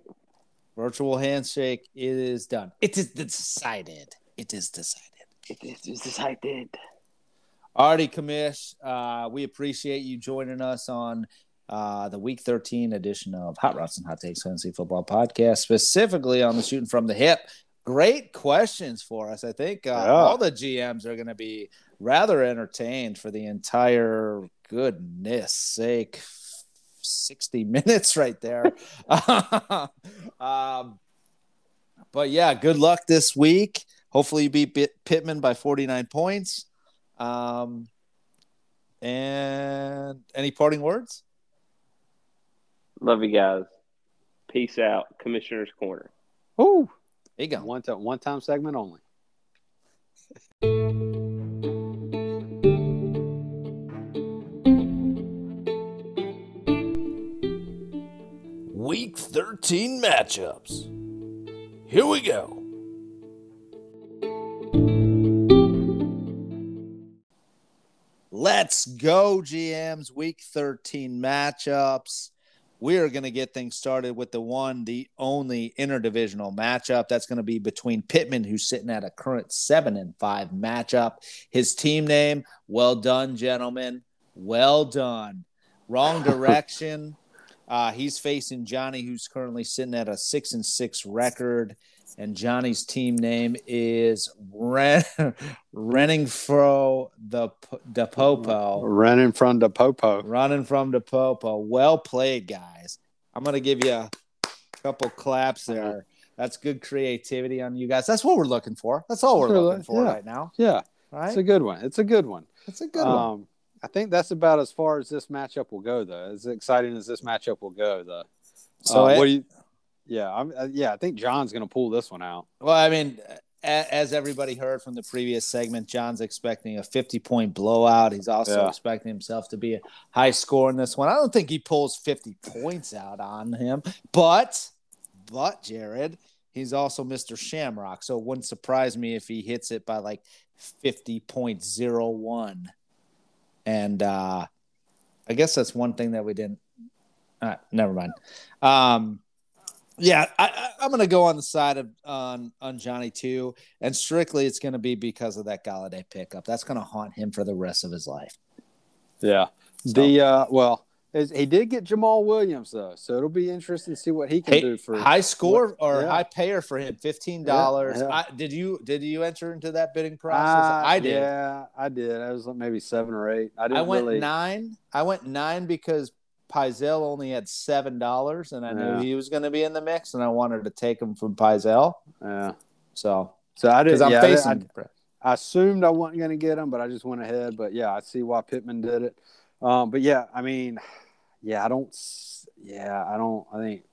Virtual handshake. It is done. It is decided. It is decided. It is decided. Alrighty, Kamish. Uh, we appreciate you joining us on uh, the Week 13 edition of Hot Routes and Hot Takes Fantasy Football Podcast, specifically on the shooting from the hip. Great questions for us. I think uh, Yeah. all the GMs are going to be rather entertained for the entire goodness sake 60 <laughs> minutes right there. <laughs> um, but yeah, good luck this week. Hopefully, you beat Pitt- Pittman by 49 points. Um, and any parting words? Love you guys. Peace out. Commissioner's Corner. Ooh, There you go. one time one time segment only. Week 13 matchups. Here we go. Let's go, GMs. Week 13 matchups. We are going to get things started with the one, the only interdivisional matchup. That's going to be between Pittman, who's sitting at a current seven and five matchup. His team name, well done, gentlemen. Well done. Wrong <laughs> direction. uh, he's facing Johnny, who's currently sitting at a six and six record. And Johnny's team name is Ren- <laughs> Renningfro the the Popo. Running from the popo. Running from the Popo. Well played, guys. I'm gonna give you a couple claps there. That's good creativity on you guys. That's what we're looking for. That's all we're looking for yeah. right now. Yeah, Right? it's a good one. It's a good one. It's a good one. Um, I think that's about as far as this matchup will go, though. As exciting as this matchup will go, though. So Uh, it- what do you? Yeah, I'm, uh, yeah. I think John's going to pull this one out. Well, I mean, a- as everybody heard from the previous segment, John's expecting a 50 point blowout. He's also Yeah. expecting himself to be a high score in this one. I don't think he pulls 50 points out on him, but, but Jared, he's also Mr. Shamrock. So it wouldn't surprise me if he hits it by like 50.01. And uh, I guess that's one thing that we didn't. Uh, never mind. Um, yeah, I, I'm going to go on the side of on on Johnny too, and strictly it's going to be because of that Golladay pickup. That's going to haunt him for the rest of his life. Yeah. So- The uh, well, is- he did get Jamaal Williams though, so it'll be interesting to see what he can Hey, do for. high score or Yeah. high payer for him, fifteen dollars. Yeah, yeah. Did you did you enter into that bidding process? Uh, I did. Yeah, I did. I was like maybe seven or eight. I didn't I went really. nine. I went nine because Pizel only had seven dollars, and I Yeah. knew he was going to be in the mix, and I wanted to take him from Pizel. Yeah. So So I didn't. I'm yeah, I facing. I, I assumed I wasn't going to get him, but I just went ahead. But yeah, I see why Pittman did it. Um, but yeah, I mean, yeah, I don't. Yeah, I don't. I think.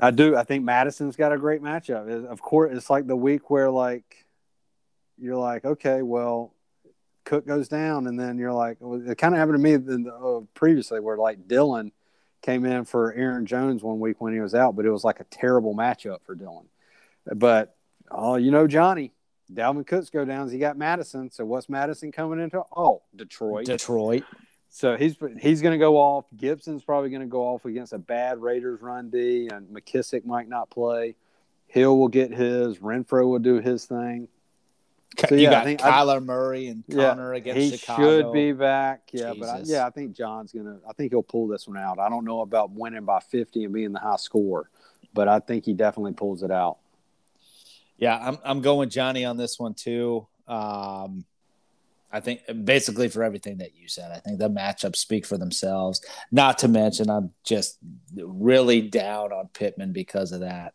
I do. I think Mattison's got a great matchup. Of course, it's like the week where like you're like, okay, well, Cook goes down, and then you're like, well, it kind of happened to me the, uh, previously, where like Dillon came in for Aaron Jones one week when he was out, but it was like a terrible matchup for Dillon. But oh, you know, Johnny, Dalvin Cooks go down. He got Mattison. So what's Mattison coming into? Oh, Detroit. Detroit. So he's he's going to go off. Gibson's probably going to go off against a bad Raiders run D, and McKissic might not play. Hill will get his. Renfrow will do his thing. So, you yeah, I got think I- Kyler Murray and Conner against he Chicago. should be back. Yeah, but I, yeah, I think John's gonna. I think he'll pull this one out. I don't know about winning by fifty and being the high score, but I think he definitely pulls it out. Yeah, I'm I'm going Johnny on this one too. Um, I think basically for everything that you said, I think the matchups speak for themselves. Not to mention, I'm just really down on Pittman because of that.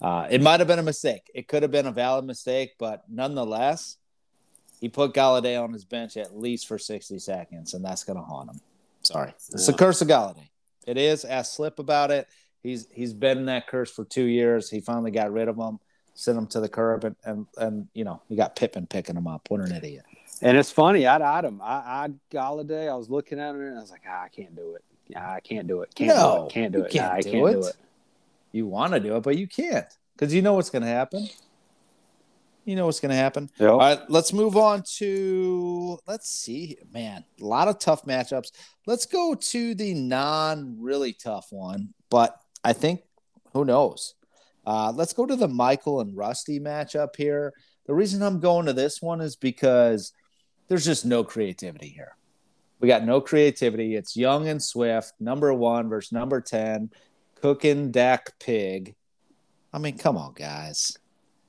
Uh, it might have been a mistake. It could have been a valid mistake, but nonetheless, he put Golladay on his bench at least for 60 seconds, and that's going to haunt him. Sorry. It's the curse of Golladay. It is. Ask Slip about it. He's he's been in that curse for two years. He finally got rid of him, sent him to the curb, and and, and you know, you got Pippen picking him up. What an idiot. And it's funny, I'd eyed him. I, I Golladay, I was looking at him and I was like, ah, I can't do it. I can't do it. Can't No, do it. Can't do it. can't Nah, I do can't it. do it. You want to do it, but you can't because you know what's going to happen. You know what's going to happen. Yep. All right, let's move on to let's see, man, a lot of tough matchups. Let's go to the non really tough one, but I think who knows. Uh, let's go to the Michael and Rusty matchup here. The reason I'm going to this one is because there's just no creativity here. We got no creativity. It's Young and Swift, number one versus number 10, cooking Dak Pig. I mean, come on, guys.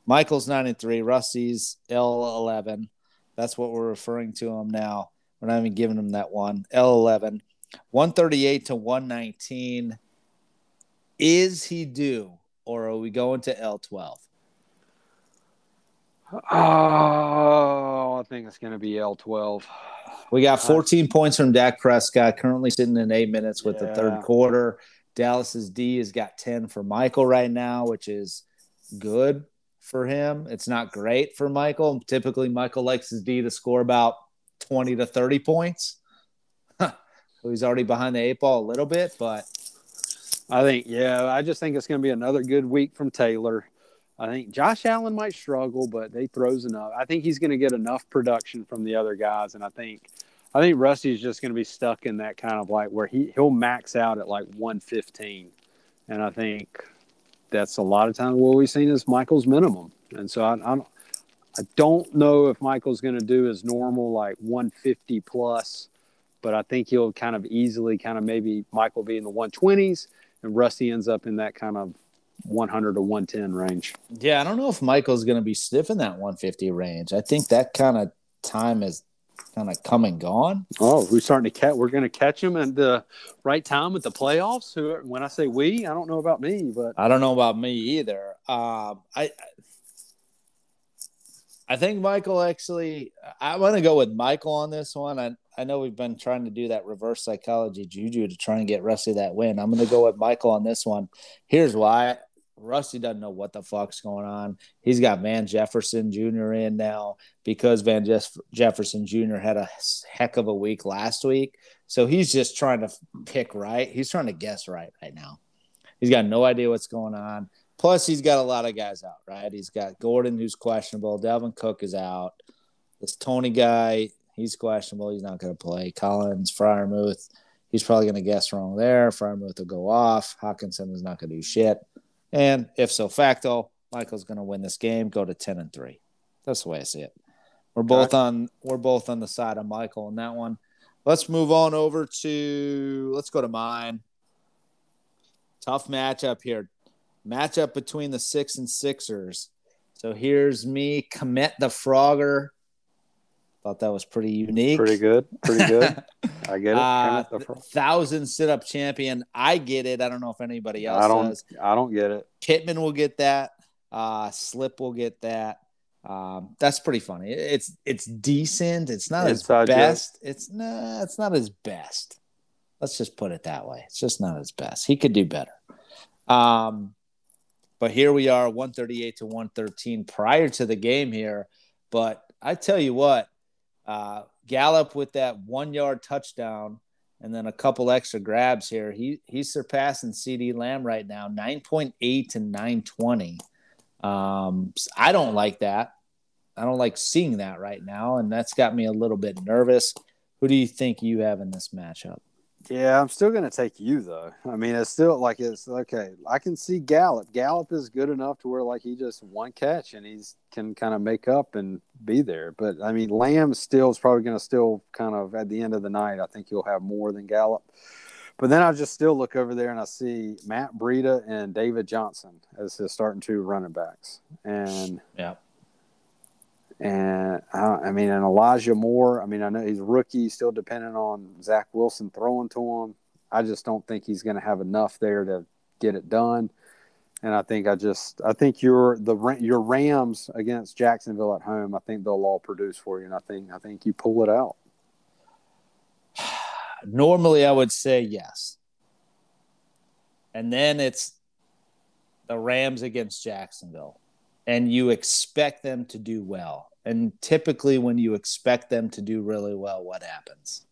Michael's 9 and 3, Rusty's L11. That's what we're referring to him now. We're not even giving him that one. L11. 138 to 119. Is he due or are we going to L12? Oh, I think it's going to be L12. We got 14 points from Dak Prescott, currently sitting in eight minutes with the third quarter. Dallas's D has got 10 for Michael right now, which is good for him. It's not great for Michael. Typically, Michael likes his D to score about 20 to 30 points. <laughs> he's already behind the eight ball a little bit, but I think, yeah, I just think it's going to be another good week from Taylor. I think Josh Allen might struggle, but he throws enough. I think he's going to get enough production from the other guys, and I think, I think Rusty's just going to be stuck in that kind of like where he he'll max out at like 115, and I think that's a lot of times what we've seen is Michael's minimum, and so I, I'm. I don't know if Michael's going to do his normal like 150 plus, but I think he'll kind of easily kind of maybe Michael be in the 120s and Rusty ends up in that kind of 100 to 110 range. yeah, I don't know if Michael's going to be stiff in that 150 range. I think that kind of time is kind of come and gone. Oh, we're starting to catch. We're going to catch him at the right time at the playoffs. Who, when I say we, I don't know about me, but I don't know about me either. Um, I I think Michael actually. I want to go with Michael on this one. I I know we've been trying to do that reverse psychology juju to try and get Rusty that win. I'm going to go with Michael on this one. Here's why. Rusty doesn't know what the fuck's going on. He's got Van Jefferson Jr. in now because Van Jeff- Jefferson Jr. had a heck of a week last week. So he's just trying to pick right. He's trying to guess right right now. He's got no idea what's going on. Plus, he's got a lot of guys out, right? He's got Gordon, who's questionable. Dalvin Cook is out. This Tony guy, he's questionable. He's not going to play. Collins, Freiermuth, he's probably going to guess wrong there. Freiermuth will go off. Hockenson is not going to do shit. And if so facto, Michael's going to win this game, go to 10 and 3. That's the way I see it. We're both on we're both on the side of Michael in that one. Let's move on over to let's go to mine. Tough matchup here. Matchup between the six and sixers. So here's me, Commit the Frogger. Thought that was pretty unique. pretty good. Pretty good. <laughs> I get it. Uh, thousand sit up champion. I get it. I don't know if anybody else I don't. does. I don't get it. Pittman will get that. Uh, Slip will get that. Um, that's pretty funny. It's it's decent. It's not Inside his best. It's nah, it's not his best. Let's just put it that way. It's just not his best. He could do better. Um, but here we are, 138 to 113 prior to the game here. But I tell you what, uh, Gallup with that one yard touchdown and then a couple extra grabs here. He he's surpassing CeeDee Lamb right now, 9.8 to 920. Um, I don't like that. I don't like seeing that right now, and that's got me a little bit nervous. Who do you think you have in this matchup? Yeah, I'm still going to take you though. I mean, it's still like it's okay. I can see Gallup. Gallup is good enough to where like he just one catch and he's can kind of make up and be there. But I mean, Lamb still is probably going to still kind of at the end of the night. I think he'll have more than Gallup. But then I just still look over there and I see Matt Breida and David Johnson as his starting two running backs, and Yeah. And I, mean, and Elijah Moore. I mean, I know he's a rookie, still dependent on Zach Wilson throwing to him. I just don't think he's going to have enough there to get it done. and I think I just I think your the your Rams against Jacksonville at home. I think they'll all produce for you, and I think I think you pull it out. <sighs> Normally, I would say yes, and then it's the Rams against Jacksonville, and you expect them to do well. And typically, when you expect them to do really well, what happens?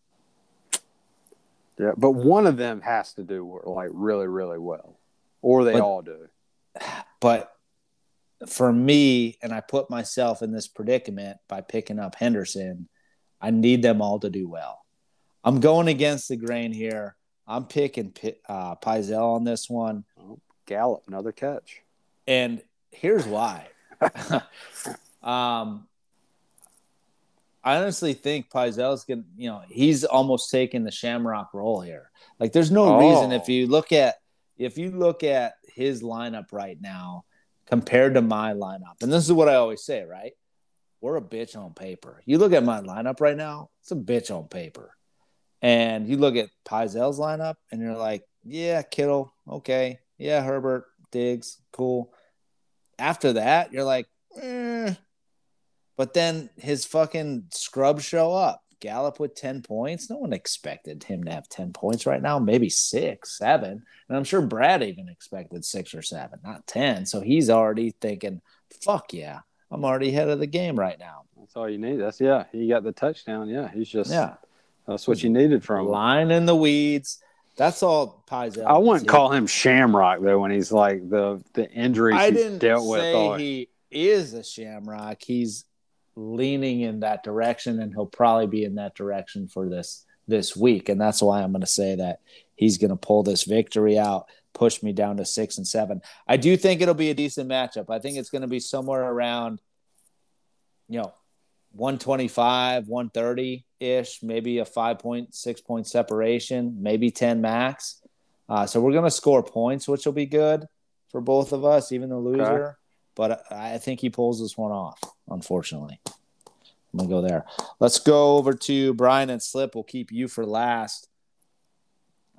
Yeah, but one of them has to do like really, really well, or they but, all do. But for me, and I put myself in this predicament by picking up Henderson, I need them all to do well. I'm going against the grain here. I'm picking uh, Pizell on this one. Oh, Gallup, another catch. And here's why. <laughs> um, I honestly think Pizell's going to, you know, he's almost taking the Shamrock role here. Like, there's no oh. reason if you look at if you look at his lineup right now compared to my lineup, and this is what I always say, right? We're a bitch on paper. You look at my lineup right now, it's a bitch on paper. And you look at Pizell's lineup and you're like, yeah, Kittle, okay. Yeah, Herbert, Diggs, cool. After that, you're like, eh. But then his fucking scrubs show up. Gallup with 10 points. No one expected him to have 10 points right now, maybe six, seven. And I'm sure Brad even expected six or seven, not 10. So he's already thinking, fuck yeah, I'm already ahead of the game right now. That's all you need. That's, yeah, he got the touchdown. Yeah, he's just, yeah, that's what you needed from him. Line in the weeds. That's all Pizell. I wouldn't call him Shamrock though when he's like the the injuries I he's dealt with. He is a Shamrock. He's leaning in that direction, and he'll probably be in that direction for this this week. And that's why I'm going to say that he's going to pull this victory out, push me down to six and seven. I do think it'll be a decent matchup. I think it's going to be somewhere around, you know, 125, 130 ish, maybe a five point, six point separation, maybe 10 max. Uh, so we're going to score points, which will be good for both of us, even the loser. But I think he pulls this one off unfortunately. I'm gonna go there. Let's go over to Brian and Slip. We'll keep you for last.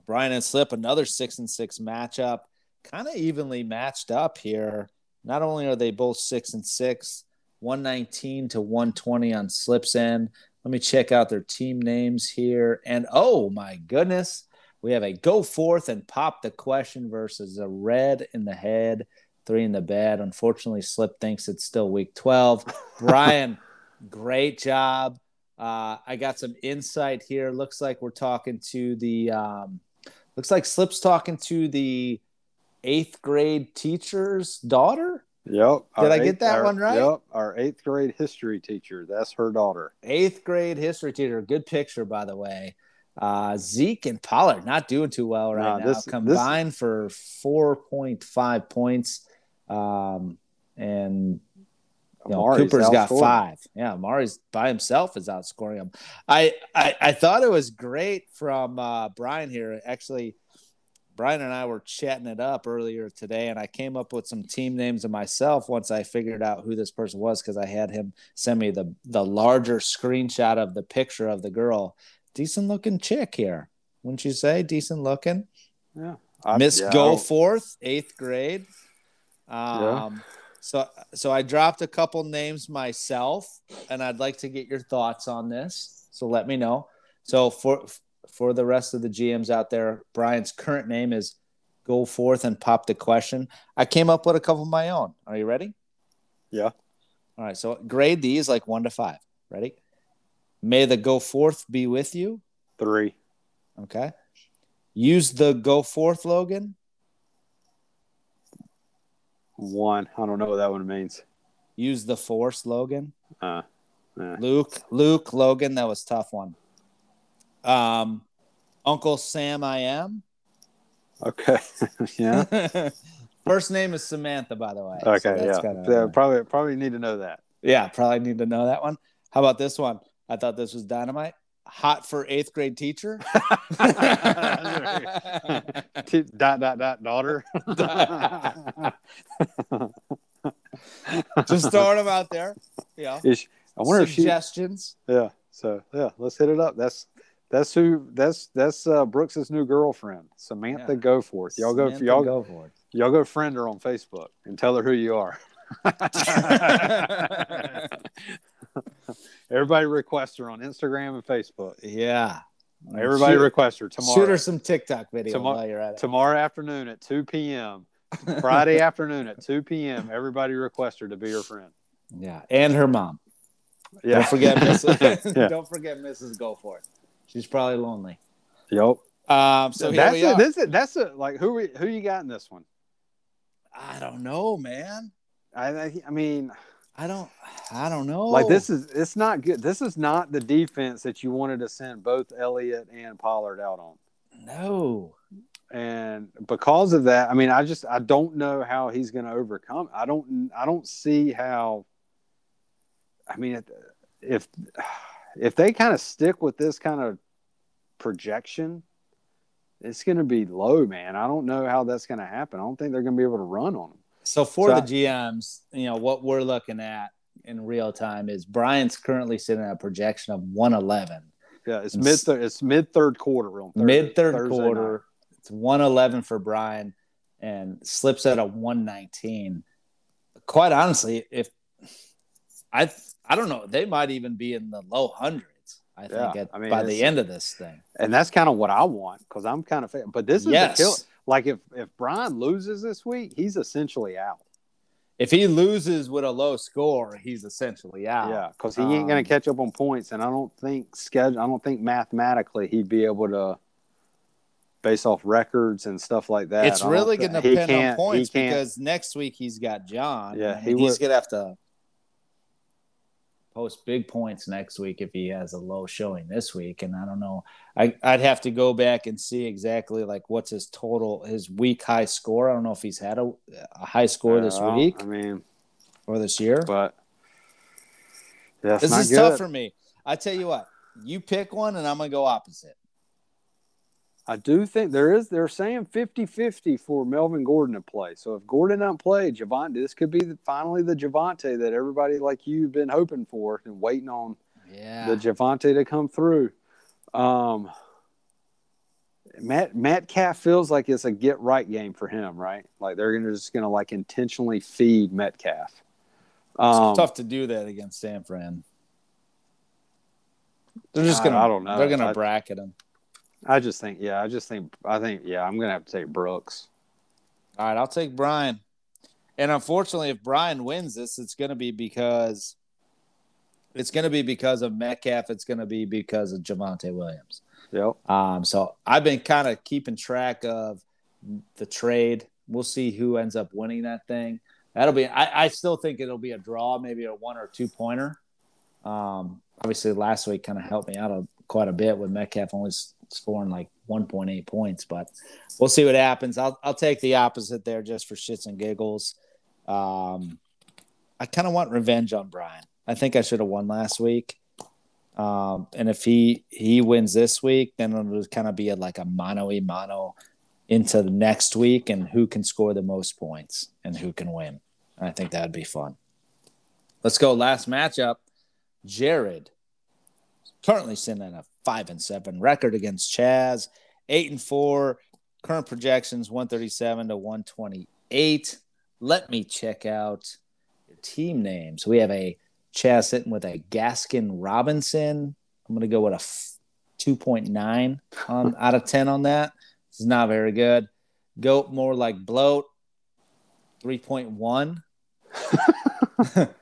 Brian and Slip, another six and six matchup, kind of evenly matched up here. Not only are they both six and six, 119 to 120 on Slip's end. Let me check out their team names here. And oh my goodness, we have a go forth and pop the question versus a red in the head three in the bed. Unfortunately, Slip thinks it's still week 12. <laughs> Brian, great job. Uh, I got some insight here. Looks like we're talking to the, um, looks like Slip's talking to the eighth grade teacher's daughter. Yep. Did I get that our, one right? Yep. Our eighth grade history teacher. That's her daughter. Eighth grade history teacher. Good picture, by the way. Uh, Zeke and Pollard not doing too well right no, now. Combined this... for 4.5 points. Um, and you know, Cooper's got five. Yeah, Amari's by himself is outscoring him. I, I, I thought it was great from uh, Brian here. Actually, Brian and I were chatting it up earlier today, and I came up with some team names of myself once I figured out who this person was because I had him send me the the larger screenshot of the picture of the girl. Decent looking chick here, wouldn't you say? Decent looking. Yeah. Miss yeah, Go Forth, eighth grade. Um, yeah. So, so I dropped a couple names myself, and I'd like to get your thoughts on this. So let me know. So for for the rest of the GMs out there, Brian's current name is Go Forth and Pop the Question. I came up with a couple of my own. Are you ready? Yeah. All right. So grade these like one to five. Ready? May the Go Forth be with you. Three. Okay. Use the Go Forth, Logan. One. I don't know what that one means. Use the force, Logan. Uh. Luke, Luke, Logan. That was tough one. Um, Uncle Sam, I am. Okay. <laughs> yeah. <laughs> First name is Samantha, by the way. Okay. So yeah. Kinda, yeah. Probably, probably need to know that. Yeah. Probably need to know that one. How about this one? I thought this was dynamite hot for eighth grade teacher. <laughs> <laughs> <laughs> dot dot dot daughter. Just throwing them out there. Yeah. I wonder suggestions. If she, yeah. So yeah, let's hit it up. That's That's who. That's that's uh, Brooks's new girlfriend, Samantha Yeah. Goforth. Y'all go. Samantha y'all go for Y'all go friend her on Facebook and tell her who you are. <laughs> Everybody request her on Instagram and Facebook. yeah. Everybody shoot, request her tomorrow. shoot her some TikTok video Tomorrow- while you're at it. tomorrow afternoon at 2 p.m. Friday <laughs> afternoon at 2 p.m. Everybody request her to be her friend. Yeah, and her mom. Yeah. Don't forget <laughs> Mrs. Yeah. Don't forget Mrs. Go for it. She's probably lonely. Yep. Um, so that's it. a, are. this is, that's it. like who we- who you got in this one? I don't know, man. I, I mean I don't. I don't know. like this is it's not good. This is not the defense that you wanted to send both Elliott and Pollard out on. no. and because of that i mean i just i don't know how he's going to overcome i don't i don't see how i mean if if they kind of stick with this kind of projection it's going to be low man i don't know how that's going to happen i don't think they're going to be able to run on them So for So the GMs, you know what we're looking at in real time is Brian's currently sitting at a projection of 111. yeah it's mid it's mid third quarter on Mid third quarter, night. it's 111 for Brian, and slips at a 119. Quite honestly, if I I don't know, they might even be in the low hundreds. I think at, I mean, by the end of this thing. and that's kind of what i want because i'm kind of but this is Yes. the kill like if if brian loses this week he's essentially out If he loses with a low score, he's essentially out. Yeah, because he ain't going Um, to catch up on points, and I don't think schedule. I don't think mathematically he'd be able to, based off records and stuff like that. It's really going to depend on points because next week he's got John. Yeah, he he's going to have to post big points next week if he has a low showing this week. And I don't know. I, I'd have to go back and see exactly like what's his total, his week high score. I don't know if he's had a, a high score this Uh, week I mean, or this year. but This is good. tough for me. I tell you what, you pick one and I'm going to go opposite. I do think there is. They're saying 50-50 for Melvin Gordon to play. So if Gordon doesn't play, Javonte, this could be the, finally the Javonte that everybody like you've been hoping for and waiting on Yeah. the Javonte to come through. Um, Matt Metcalf feels like it's a get right game for him, right? Like they're gonna just gonna like intentionally feed Metcalf. Um, it's tough to do that against San Fran. They're just gonna. I don't know. They're gonna I- bracket him. I just think, yeah, I just think, I think, yeah, I'm gonna have to take Brooks. All right, I'll take Brian. And unfortunately, if Brian wins this, it's going to be because it's going to be because of Metcalf. It's going to be because of Javonte Williams. Yep. Um, so I've been kind of keeping track of the trade. We'll see who ends up winning that thing. That'll be. I, I still think it'll be a draw, maybe a one or two pointer. Um, obviously, last week kind of helped me out a, quite a bit with Metcalf only scoring like 1.8 points, but we'll see what happens. I'll I'll take the opposite there just for shits and giggles. Um, I kind of want revenge on Brian. I think I should have won last week. Um, and if he he wins this week, then it'll kind of be a, like a mano a mano into the next week, and who can score the most points and who can win. And I think that'd be fun. Let's go. Last matchup. Jared currently sitting at a five and seven record against Chaz, eight and four. Current projections 137 to 128. Let me check out your team names. We have a Chaz sitting with a Gaskin Robinson. I'm going to go with a f- 2.9 on <laughs> out of 10 on that. This is not very good. Go more like bloat 3.1. <laughs> <laughs>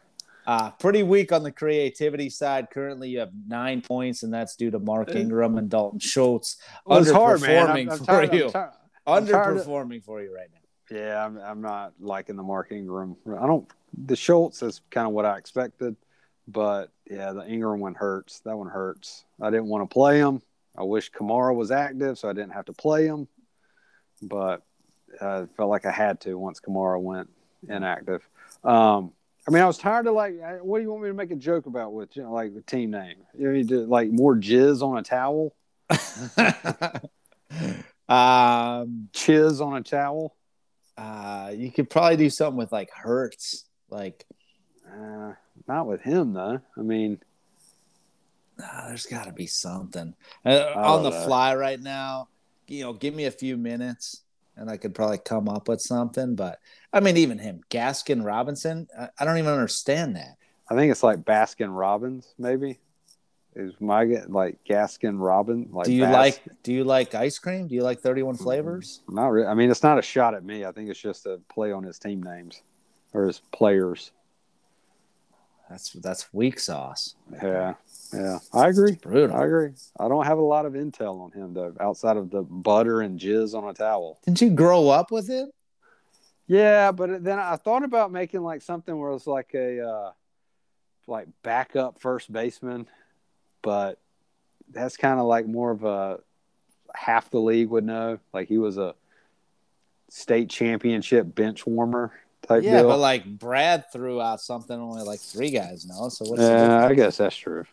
uh, pretty weak on the creativity side. Currently, you have nine points, and that's due to Mark Ingram and Dalton Schultz Well, it's hard, man. underperforming I'm, I'm for tired, you. I'm tired- I'm of- underperforming for you right now. Yeah, I'm, I'm not liking the Mark Ingram. I don't. The Schultz is kind of what I expected, but yeah, the Ingram one hurts. That one hurts. I didn't want to play him. I wish Kamara was active, so I didn't have to play him. But I felt like I had to once Kamara went inactive. Um, I mean, I was tired of like, what do you want me to make a joke about with you know, like the team name? You need to like more jizz on a towel, <laughs> um, chiz on a towel. uh, you could probably do something with like Hertz, like Uh, not with him though. I mean, Nah, there's got to be something uh, on the know. fly right now. You know, give me a few minutes, and I could probably come up with something. But I mean, even him, Gaskin Robinson, I, I don't even understand that. I think it's like Baskin Robbins, maybe. Is my like Gaskin Robin? Like do you like do you like ice cream? Do you like thirty one flavors? Not really. I mean, it's not a shot at me. I think it's just a play on his team names or his players. That's that's weak sauce. Yeah, yeah, I agree. Brutal. I agree. I don't have a lot of intel on him though, outside of the butter and jizz on a towel. Didn't you grow up with him? Yeah, but then I thought about making like something where it's like a uh, like backup first baseman, but that's kind of like more of a half the league would know. Like he was a state championship bench warmer type yeah, deal. but like Brad threw out something only like three guys know. So what's yeah, I guess that's true.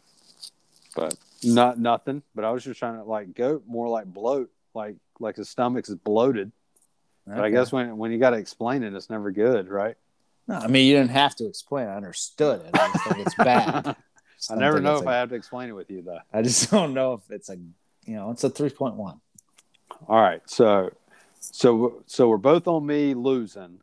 But not nothing. But I was just trying to like go more like bloat, like like his stomach is bloated. Okay. But I guess when when you got to explain it, it's never good, right? No, I mean you didn't have to explain. It. I understood it. I just think it's bad. <laughs> I never know if a, I have to explain it with you though. I just <laughs> don't know if it's a, you know, it's a three point one. All right, so so so we're both on me losing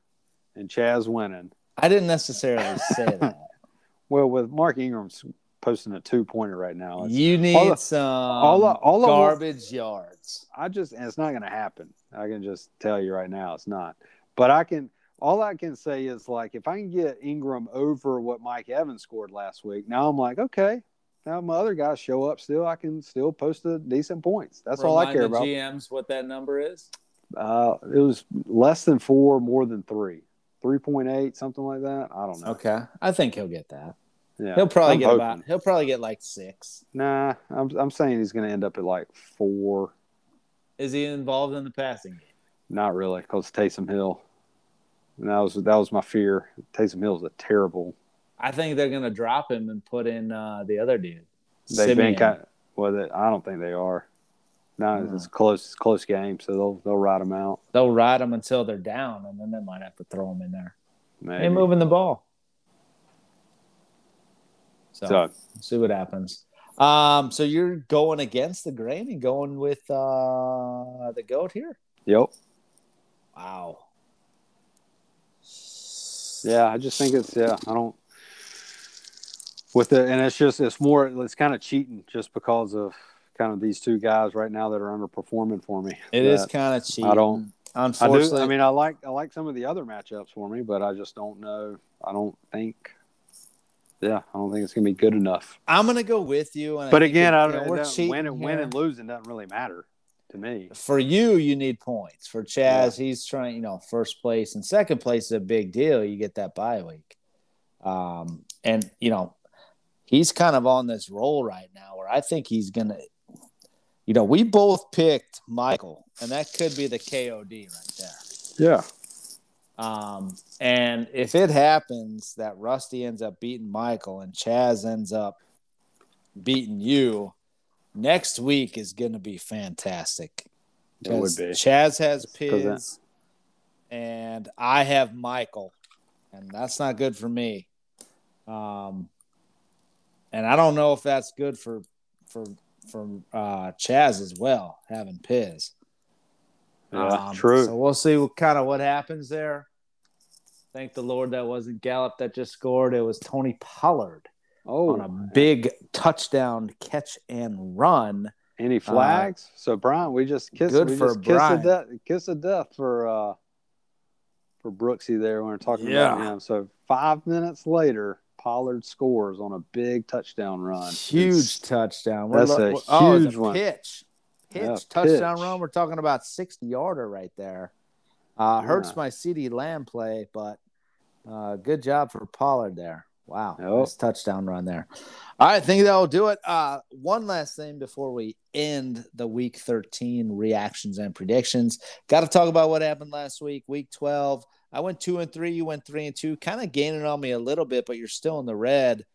and Chaz winning. I didn't necessarily say that. <laughs> well, with Mark Ingram's posting a two pointer right now, you need all the, some all, all garbage yards. I just and it's not going to happen. I can just tell you right now, it's not. But I can. All I can say is like if I can get Ingram over what Mike Evans scored last week, now I'm like okay. Now my other guys show up still. I can still post a decent points. That's Remind all I care about. GMs, what that number is? Uh, it was less than four, more than three three point eight, something like that. I don't know. Okay, I think he'll get that. Yeah, he'll probably I'm get hoping. about. He'll probably get like six. Nah, I'm I'm saying he's going to end up at like four. Is he involved in the passing game? Not really, because Taysom Hill. And that was that was my fear. Taysom Hill is a terrible. I think they're going to drop him and put in uh, the other dude. They've been kind. Of, well, I don't think they are. No, it's close. It's close game, so they'll they'll ride them out. They'll ride them until they're down, and then they might have to throw them in there. Maybe. They moving the ball. So, so see what happens. Um, so you're going against the grain and going with uh the goat here. Yep. Wow. Yeah, I just think it's yeah. I don't with it, and it's just it's more it's kind of cheating just because of kind of these two guys right now that are underperforming for me. It is kind of cheap. I don't. Unfortunately, I, do, I mean, I like I like some of the other matchups for me, but I just don't know. I don't think. Yeah, I don't think it's gonna be good enough. I'm gonna go with you. but again, I don't. We're cheating win and win and losing doesn't really matter to me. For you, you need points. For Chaz, yeah. he's trying. You know, first place and second place is a big deal. You get that bye week. Um, and you know, he's kind of on this roll right now where I think he's gonna you know, we both picked Michael, and that could be the KOD right there. Yeah. Um, and if it happens that Rusty ends up beating Michael and Chaz ends up beating you, next week is going to be fantastic. It would be. Chaz has Piz, and I have Michael, and that's not good for me. Um, and I don't know if that's good for for from uh, Chaz as well, having Piz. Yeah, um, true. So we'll see what kind of what happens there. Thank the Lord that wasn't Gallup that just scored. It was Tony Pollard oh, on a big touchdown catch and run. Any flags? Uh, so Brian, we just kissed. Good we for just Brian. Kiss of, death, kiss of death for uh, for Brooksy there when we're talking yeah. about him. So five minutes later, Pollard scores on a big touchdown run. Huge it's, touchdown. That's we're, a oh, huge one. Pitch. Pitch. Yeah, touchdown pitch. run. We're talking about 60 yarder right there. Uh, hurts yeah. my CeeDee Lamb play, but uh, good job for Pollard there. Wow. Yep. Nice touchdown run there. All right, I think that'll do it. Uh, one last thing before we end the week 13 reactions and predictions. Got to talk about what happened last week, week 12. I went two and three. You went three and two, kind of gaining on me a little bit, but you're still in the red.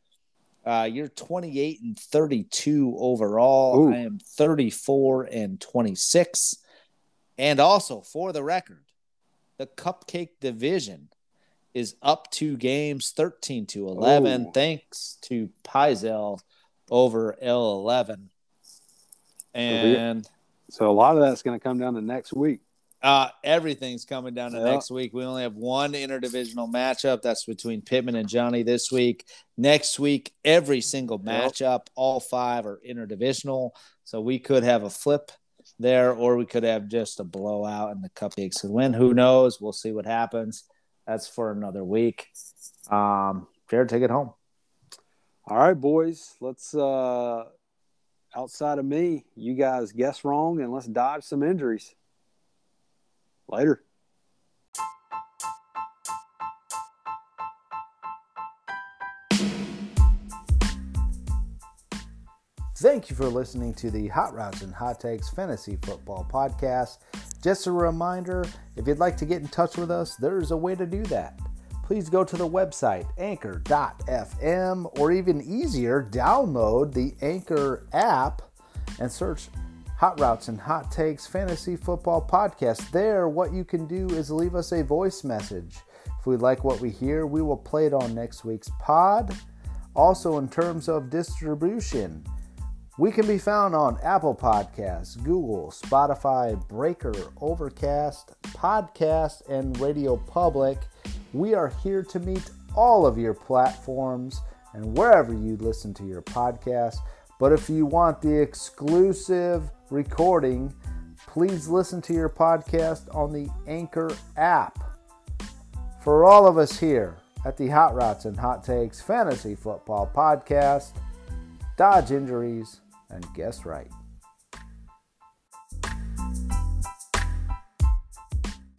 Uh, you're 28 and 32 overall. Ooh. I am 34 and 26. And also, for the record, the cupcake division is up two games, 13 to 11, Ooh. thanks to Pizel over L11. And so a lot of that's going to come down to next week. Uh, everything's coming down to next week. We only have one interdivisional matchup. That's between Pittman and Johnny this week. Next week, every single matchup, yep. all five are interdivisional. So we could have a flip there, or we could have just a blowout and the Cupcakes could win. Who knows? We'll see what happens. That's for another week. Um, Jared, take it home. All right, boys. Let's uh outside of me, you guys guess wrong and let's dodge some injuries. Later. Thank you for listening to the Hot Routes and Hot Takes Fantasy Football Podcast. Just a reminder if you'd like to get in touch with us, there's a way to do that. Please go to the website anchor.fm or even easier, download the Anchor app and search Hot Routes and Hot Takes Fantasy Football Podcast. There, what you can do is leave us a voice message. If we like what we hear, we will play it on next week's pod. Also, in terms of distribution, we can be found on Apple Podcasts, Google, Spotify, Breaker, Overcast, Podcast, and Radio Public. We are here to meet all of your platforms and wherever you listen to your podcast. But if you want the exclusive recording, please listen to your podcast on the Anchor app. For all of us here at the Hot Routes and Hot Takes Fantasy Football Podcast, dodge injuries and guess right.